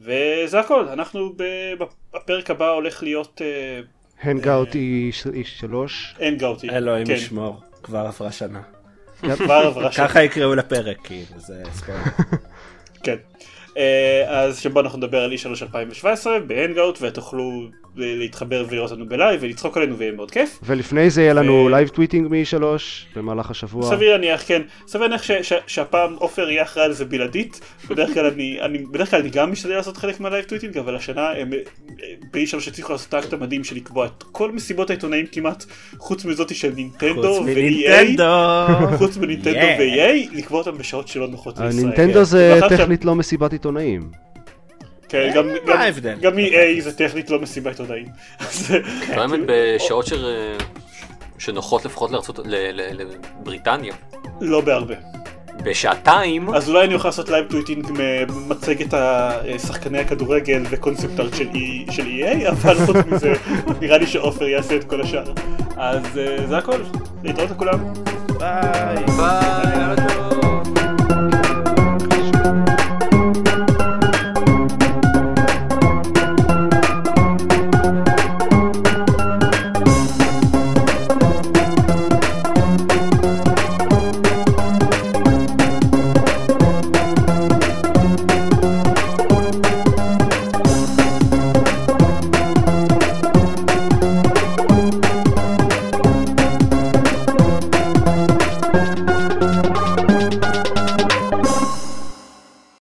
וזה הכל, אנחנו בפרק הבא הולך להיות Hangout E3. Hangout E, אלוהים כן, ישמור, כבר עברה שנה. כבר עברה שנה. ככה יקראו לפרק, כאילו, זה. כן. אה, אז שבו אנחנו נדבר על E3 2017 ב Hangout ותוכלו להתחבר ולראות אותנו ב live ולצחוק עלינו ויהיה מאוד כיף. ולפני זה יהיה לנו ו- live tweeting מ-E3 במהלך השבוע. סביר להניח, כן, סביר להניח ש- ש- שהפעם עופר יהיה אחראי על זה בלעדית. בדרך כלל אני, אני, בדרך כלל אני גם משתדל לעשות חלק מה live tweeting, אבל השנה הם ב-E3 הצליחו לעשות את האקט המדהים של לקבוע את כל מסיבות העיתונאים כמעט, חוץ מזאתי של נינטנדו ו-EA. חוץ מנינטנדו. ו-EA, לקבוע אותם בשעות שלא נוחות לישראל. נינטנדו כן. זה טכנית לא מסיבת עיתונאים. כן, גם, מה גם, ההבדל? גם EA זה טכנית לא מסיבה עיתונאים. לא האמת בשעות ש- שנוחות לפחות לבריטניה. לא בהרבה. בשעתיים, אז אולי אני אוכל לעשות live tweeting ממצגת השחקני הכדורגל וקונספט ארט של, E- של EA, אבל חוץ מזה נראה לי שעופר יעשה את כל השאר. אז אה, זה הכל, להתראות לכולם. ביי. ביי.